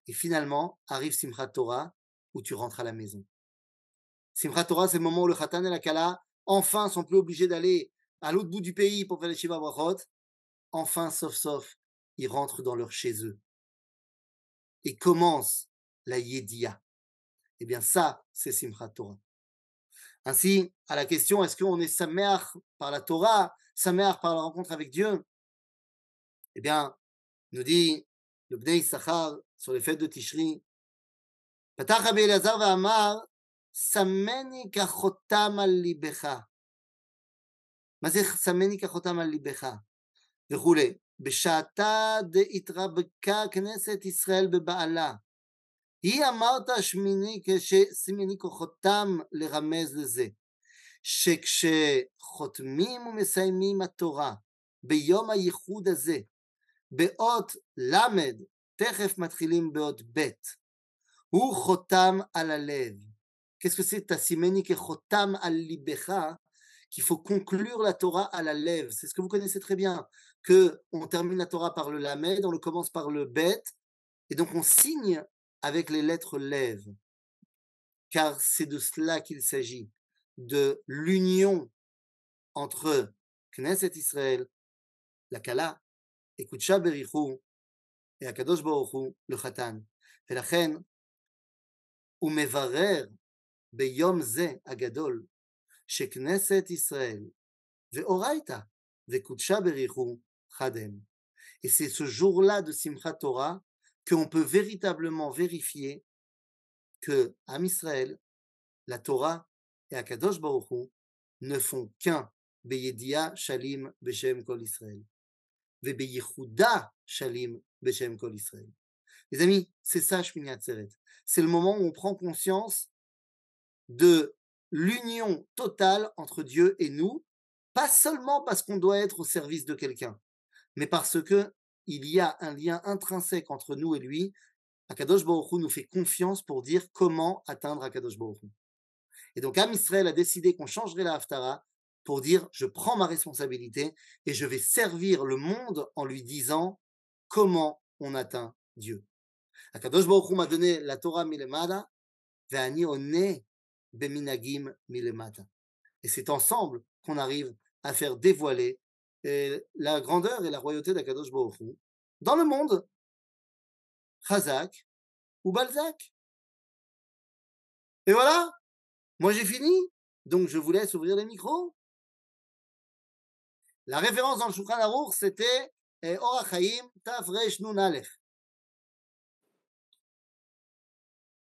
Et finalement, arrive Simchat Torah, où tu rentres à la maison. Simchat Torah, c'est le moment où le Khatan et la Kala, enfin, sont plus obligés d'aller à l'autre bout du pays pour faire les Shiva Brachot. Enfin, sauf, sauf, ils rentrent dans leur chez eux. Et commence la Yedia. Eh bien, ça, c'est Simchat Torah. Ainsi, à la question, est-ce qu'on est Samer par la Torah, Samer par la rencontre avec Dieu Eh bien, nous dit le Bnei Sachar sur les fêtes de Tishri, פתח רבי אלעזר ואמר, סמני כחותם על ליבך. מה זה סמני כחותם על ליבך? וכולי. בשעתה דהתרבקה כנסת ישראל בבעלה, היא אמרת שמיני, כשסימני כוחותם לרמז לזה, שכשחותמים ומסיימים התורה ביום הייחוד הזה, באות ל', תכף מתחילים באות ב', הוא חותם על הלב. Qu'est-ce que c'est Tassimeni qui chotam al libecha qu'il faut conclure la Torah à la lèvre. C'est ce que vous connaissez très bien, que on termine la Torah par le lamed, on le commence par le bet, et donc on signe avec les lettres lèvres, car c'est de cela qu'il s'agit, de l'union entre Knesset Israël, la Kala, et Kutsha Berichou, et Akadosh Baruch Hu, le Khatan. ולכן הוא מברר ביום זה הגדול שכנסת ישראל ואורייתא וקודשה בריחו חד הם. Et c'est ce jour-là de Simchat Torah qu'on peut véritablement vérifier que Am Israël, la Torah et Akadosh Baruch ne font qu'un Beyedia Shalim Beshem Kol Israël. Vebeyichuda Shalim Beshem Kol Israël. Les amis, c'est ça Shmini. C'est le moment où on prend conscience de l'union totale entre Dieu et nous, pas seulement parce qu'on doit être au service de quelqu'un, mais parce que il y a un lien intrinsèque entre nous et lui. Akadosh Baruch Hu nous fait confiance pour dire comment atteindre Akadosh Baruch Hu. Et donc, Am Israël a décidé qu'on changerait la Haftara pour dire je prends ma responsabilité et je vais servir le monde en lui disant comment on atteint Dieu. Akadosh Baruch Hu m'a donné la Torah milemada, ve'ani one beminagim milemata. Et c'est ensemble qu'on arrive à faire dévoiler la grandeur et la royauté d'Akadosh Baruch dans le monde. Chazak ou Balzac. Et voilà, moi j'ai fini, donc je vous laisse ouvrir les micros. La référence dans le Shulchan Aruch, c'était Orachaim Taf Resh Nun.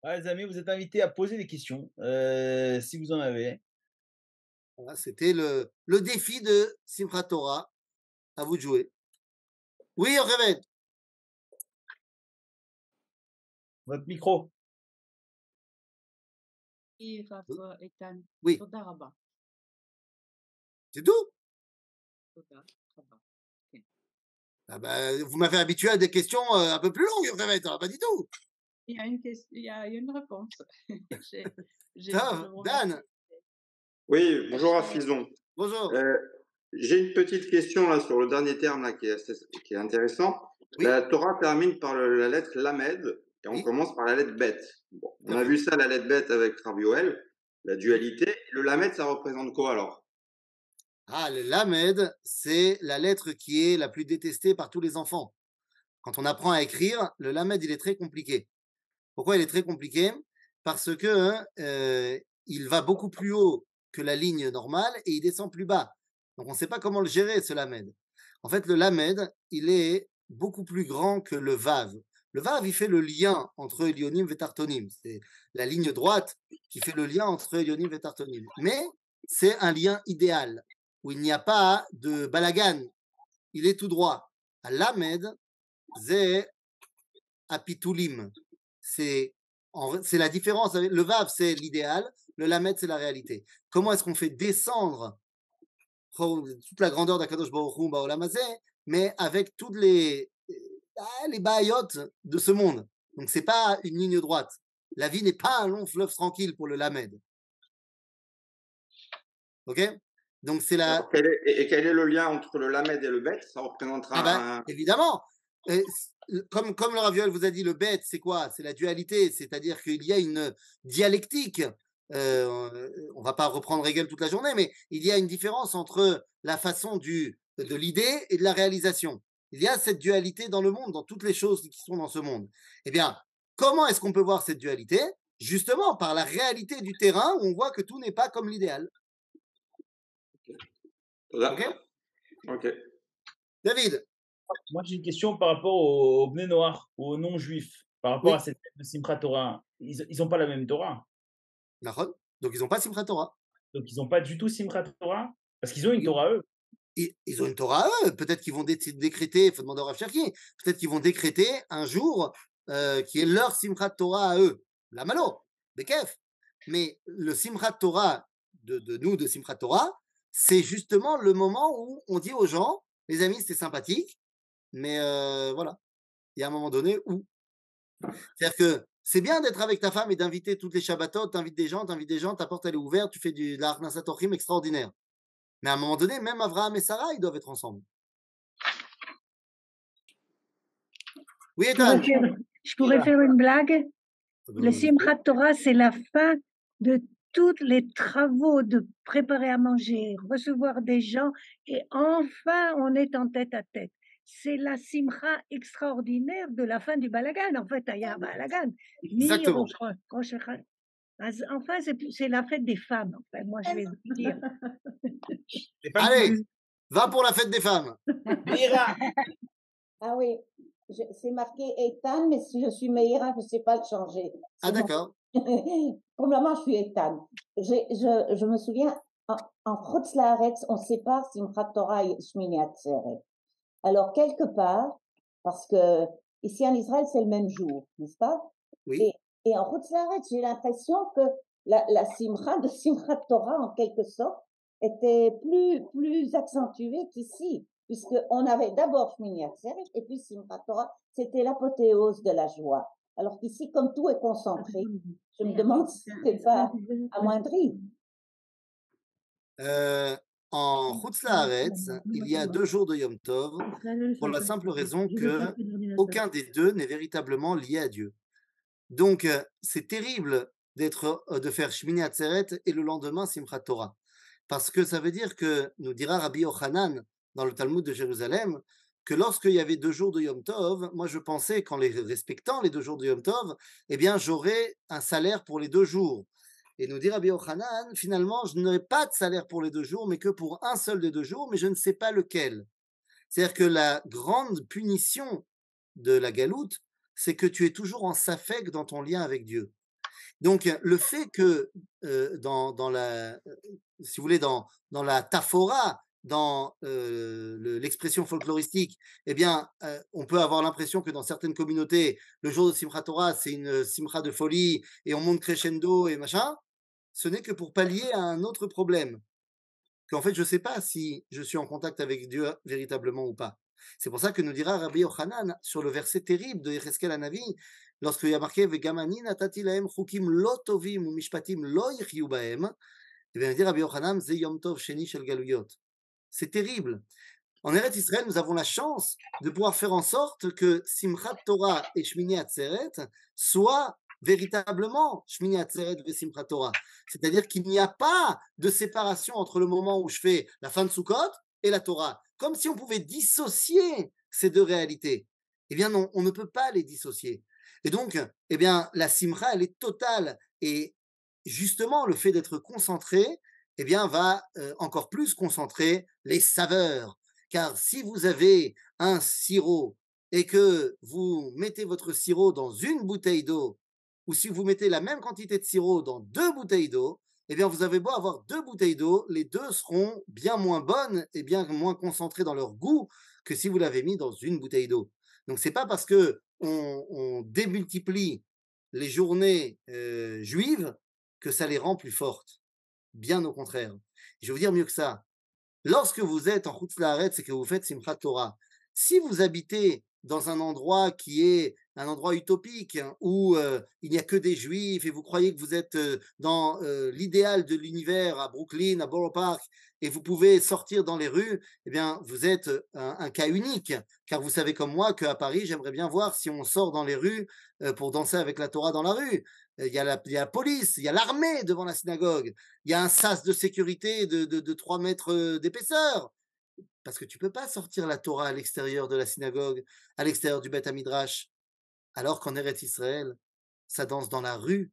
Ah, les amis, vous êtes invités à poser des questions, euh, si vous en avez. Voilà, C'était le, le défi de Simchat Torah. À vous de jouer. Oui, Révède. Votre micro. Hein? Euh, oui. oui. C'est tout? Ah bah, vous m'avez habitué à des questions euh, un peu plus longues, Révède. Hein, pas du tout. Il y a une, question, il y a une réponse. Dan, oui, bonjour à Fison. bonjour. Euh, J'ai une petite question là sur le dernier terme là, qui, est assez- qui est intéressant. Oui. La Torah termine par le- la lettre Lamed et on Oui. commence par la lettre Bet. Bon, on a vu ça, la lettre Bet avec Rabioel, la dualité. Le Lamed, ça représente quoi alors? Ah, le Lamed, c'est la lettre qui est la plus détestée par tous les enfants. Quand on apprend à écrire, le Lamed, il est très compliqué. Pourquoi il est très compliqué? Parce que euh, il va beaucoup plus haut que la ligne normale et il descend plus bas. Donc on ne sait pas comment le gérer, ce Lamed. En fait, le Lamed, il est beaucoup plus grand que le Vav. Le Vav, il fait le lien entre Elionim et Tartonim. C'est la ligne droite qui fait le lien entre Elionim et Tartonim. Mais c'est un lien idéal où il n'y a pas de balagan. Il est tout droit. À Lamed, c'est apitulim. C'est la différence. Le Vav, c'est l'idéal. Le Lamed, c'est la réalité. Comment est-ce qu'on fait descendre toute la grandeur d'Akadosh Baruch Hu mais avec toutes les, ah, les baillottes de ce monde. Donc, c'est pas une ligne droite. La vie n'est pas un long fleuve tranquille pour le Lamed. OK? Donc, c'est la, Alors, quel est- et, quel est le lien entre le Lamed et le Bet? Ça représentera Ah ben, un... évidemment. Et comme, comme le Raviol vous a dit, le bête, c'est quoi? C'est la dualité, c'est-à-dire qu'il y a une dialectique. Euh, on va pas reprendre Hegel toute la journée, mais il y a une différence entre la façon du, de l'idée et de la réalisation. Il y a cette dualité dans le monde, dans toutes les choses qui sont dans ce monde. Eh bien, comment est-ce qu'on peut voir cette dualité? Justement par la réalité du terrain où on voit que tout n'est pas comme l'idéal. Ok? Ok. David, Moi, j'ai une question par rapport aux, aux Bnei Noir, aux non-juifs, par rapport Oui. à cette de Simchat Torah. Ils n'ont pas la même Torah. Donc ils n'ont pas Simchat Torah. Donc, ils n'ont pas du tout Simchat Torah. Parce qu'ils ont une. Torah, eux. ils, ils ont une Torah à eux. Peut-être qu'ils vont dé- décréter, il faut demander au Rav peut-être qu'ils vont décréter un jour euh, qui est leur Simchat Torah à eux. La malo, Bekef. Mais le Simchat Torah de, de nous, de Simchat Torah, c'est justement le moment où on dit aux gens, les amis, c'était sympathique, mais euh, voilà, il y a un moment donné où. C'est-à-dire que c'est bien d'être avec ta femme et d'inviter toutes les Shabbatot, t'invites des gens, t'invites des gens, ta porte elle est ouverte, tu fais du de la Harnasat Orchim extraordinaire. Mais à un moment donné, même Abraham et Sarah, ils doivent être ensemble. Oui, Je Ethan pourrais faire, je pourrais faire une blague. Le Simchat Torah, c'est la fin de tous les travaux de préparer à manger, recevoir des gens, et enfin on est en tête à tête. C'est la simcha extraordinaire de la fin du balagan. En fait, il y a un balagan. Exactement. Enfin, c'est la fête des femmes. Enfin, moi, je vais vous dire. Allez, va pour la fête des femmes. Mira, Ah oui, c'est marqué Ethan, mais si je suis Meira, je ne sais pas le changer. Ah d'accord. Pour le moment, je suis. J'ai- Je, je me souviens, en, en on sépare Simchat Torah et Shmini. Alors, quelque part, parce que ici en Israël, c'est le même jour, n'est-ce pas? Oui. Et, et en Chutz Laaretz, j'ai l'impression que la, la de Simchat Torah, en quelque sorte, était plus, plus accentuée qu'ici, puisqu'on avait d'abord Shmini et puis Simchat Torah, c'était l'apothéose de la joie. Alors qu'ici, comme tout est concentré, je me demande si c'est pas amoindri. Euh, en Chutz Laaretz, il y a deux jours de Yom Tov. Pour la simple raison que aucun des deux n'est véritablement lié à Dieu. Donc, euh, c'est terrible d'être, euh, de faire Shmini Atzeret et le lendemain Simchat Torah. Parce que ça veut dire que, nous dira Rabbi Yochanan dans le Talmud de Jérusalem, que lorsqu'il y avait deux jours de Yom Tov, moi je pensais qu'en les respectant les deux jours de Yom Tov, eh bien j'aurais un salaire pour les deux jours. Et nous dit Rabbi Yochanan, finalement, je n'aurai pas de salaire pour les deux jours, mais que pour un seul des deux jours, mais je ne sais pas lequel. C'est-à-dire que la grande punition de la galoute, c'est que tu es toujours en safek dans ton lien avec Dieu. Donc, le fait que euh, dans, dans la, euh, si vous voulez, dans, dans la taphora, dans le- l'expression folkloristique, eh bien, on peut avoir l'impression que dans certaines communautés, le jour de Simchat Torah, c'est une simcha de folie et on monte crescendo et machin. Ce n'est que pour pallier à un autre problème. Qu'en fait, je ne sais pas si je suis en contact avec Dieu véritablement ou pas. C'est pour ça que nous dira Rabbi Yochanan sur le verset terrible de Yecheskel Hanavi, lorsqu'il y a marqué Vegamani natati chukim lo tovim u mishpatim lo bahem, et bien il dit Rabbi Yochanan ze yom tov sheni shel galuyot. C'est terrible. En Eretz Israël, nous avons la chance de pouvoir faire en sorte que Simchat Torah et Shmini Atzeret soient véritablement Shmini Atzeret et Simchat Torah. C'est-à-dire qu'il n'y a pas de séparation entre le moment où je fais la fin de Sukkot et la Torah. Comme si on pouvait dissocier ces deux réalités. Eh bien non, on ne peut pas les dissocier. Et donc, eh bien, la simcha, elle est totale. Et justement, le fait d'être concentré, eh bien, va euh, encore plus concentrer les saveurs. Car si vous avez un sirop et que vous mettez votre sirop dans une bouteille d'eau, ou si vous mettez la même quantité de sirop dans deux bouteilles d'eau, eh bien, vous avez beau avoir deux bouteilles d'eau, les deux seront bien moins bonnes et bien moins concentrées dans leur goût que si vous l'avez mis dans une bouteille d'eau. Donc, c'est pas parce que on, démultiplie les journées euh, juives que ça les rend plus fortes. Bien au contraire. Je vais vous dire mieux que ça. Lorsque vous êtes en Chutz Laaretz et que vous faites Simchat Torah, si vous habitez dans un endroit qui est un endroit utopique hein, où euh, il n'y a que des juifs et vous croyez que vous êtes euh, dans euh, l'idéal de l'univers à Brooklyn, à Borough Park, et vous pouvez sortir dans les rues, eh bien, vous êtes un, cas unique. Car vous savez comme moi qu'à Paris, j'aimerais bien voir si on sort dans les rues pour danser avec la Torah dans la rue. Il y, a la, police, il y a l'armée devant la synagogue, il y a un sas de sécurité de, de, de 3 mètres d'épaisseur. Parce que tu peux pas sortir la Torah à l'extérieur de la synagogue, à l'extérieur du Beth Midrash. Alors qu'en Eretz Israël, ça danse dans la rue.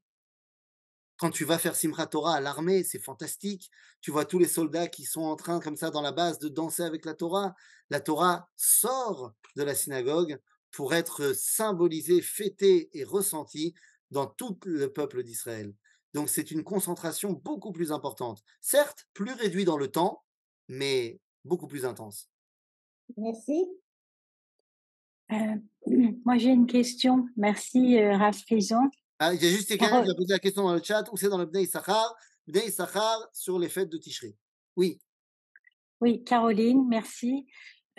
Quand tu vas faire Simchat Torah à l'armée, c'est fantastique. Tu vois tous les soldats qui sont en train, comme ça, dans la base, de danser avec la Torah. La Torah sort de la synagogue pour être symbolisée, fêtée et ressentie dans tout le peuple d'Israël. Donc c'est une concentration beaucoup plus importante. Certes, plus réduite dans le temps, mais beaucoup plus intense. Merci. Euh, moi, j'ai une question. Merci, euh, Raph Frison. Ah, il y a juste quelqu'un qui a posé la question dans le chat, ou c'est dans le Bnei Issachar Bnei Issachar sur les fêtes de Tishri. Oui. Oui, Caroline, merci.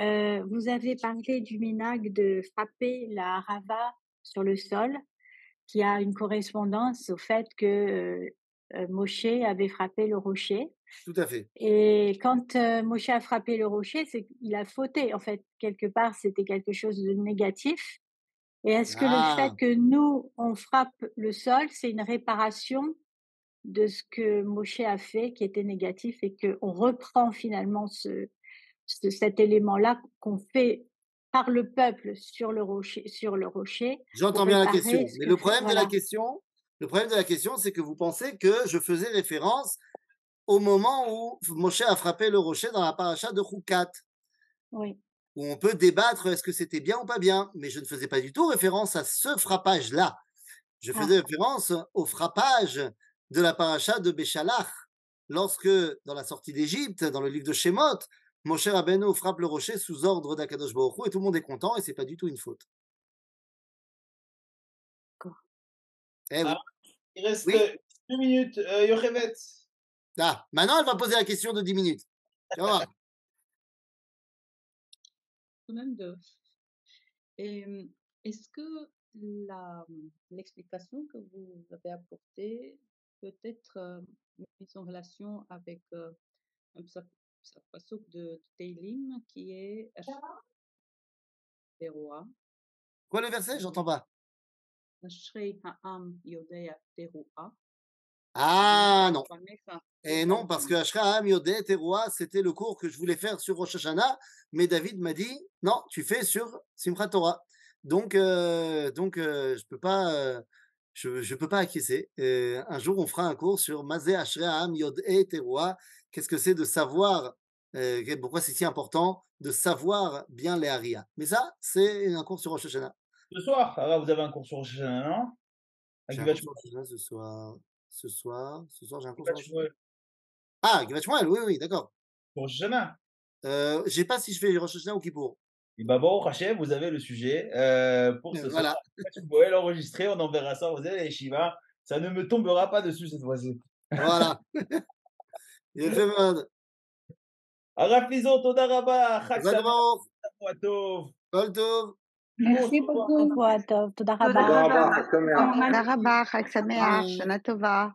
Euh, vous avez parlé du minag de frapper la rava sur le sol, qui a une correspondance au fait que euh, euh, Moshe avait frappé le rocher. Tout à fait. Et quand euh, Moshe a frappé le rocher, c'est qu'il a fauté. En fait, quelque part, c'était quelque chose de négatif. Et est-ce que le Ah. fait que nous, on frappe le sol, c'est une réparation de ce que Moshe a fait qui était négatif et qu'on reprend finalement ce, ce- cet élément-là qu'on fait par le peuple sur le rocher, sur le rocher J'entends bien la question. Mais le fait- problème de la question, le problème de la question, c'est que vous pensez que je faisais référence au moment où Moshe a frappé le rocher dans la paracha de Choukat, Oui, où on peut débattre est-ce que c'était bien ou pas bien. Mais je ne faisais pas du tout référence à ce frappage-là. Je Ah. faisais référence au frappage de la paracha de Béchalach, lorsque, dans la sortie d'Égypte, dans le livre de Shemot, Moshe Rabbeinu frappe le rocher sous ordre d'Akadosh Baruch Hu, et tout le monde est content et c'est pas du tout une faute. D'accord. Eh oui. Ah. Il reste Oui. euh, deux minutes. Euh, Yochevet. Ah, maintenant, elle va poser la question de 10 minutes. Est-ce que la, hum, l'explication que vous avez apportée peut être euh, mise en relation avec euh, un psa- psa- pasuk de Teilim qui est Teroa, Quoi le verset? J'entends pas. Ashrei Ha'am Yodea Teroa. Ah non. Et non, parce que Ashraam Yodé Teroa, c'était le cours que je voulais faire sur Rosh Hashanah, mais David m'a dit non, tu fais sur Simchat Torah. Donc, euh, donc euh, je peux pas, euh, je, je peux pas acquiescer. Un jour, on fera un cours sur Mazé Ashraam Yodé Teroa. Qu'est-ce que c'est de savoir euh, Pourquoi c'est si important de savoir bien les Haria? Mais ça, c'est un cours sur Rosh Hashanah. Ce soir, ah, vous avez un cours sur Rosh Hashanah, non? À J'ai un Givat cours sur Rosh Hashanah ce soir ce soir. Ce soir, j'ai un cours. Ah, Gvatchmoel, oui, oui, d'accord. Pour Shana. Euh, je sais pas si je fais Rosh Hashanah ou Kippour. Et bah bon, Rachem, vous avez le sujet euh, pour ce voilà. soir. Vous l'enregistrer, on enverra ça vous allez Shiva. Ça ne me tombera pas dessus cette fois-ci. Voilà. Araf Todaraba, מרסי בזום. שבוע טוב, תודה רבה. תודה רבה, חג שמח. תודה רבה, חג שמח, שנה טובה.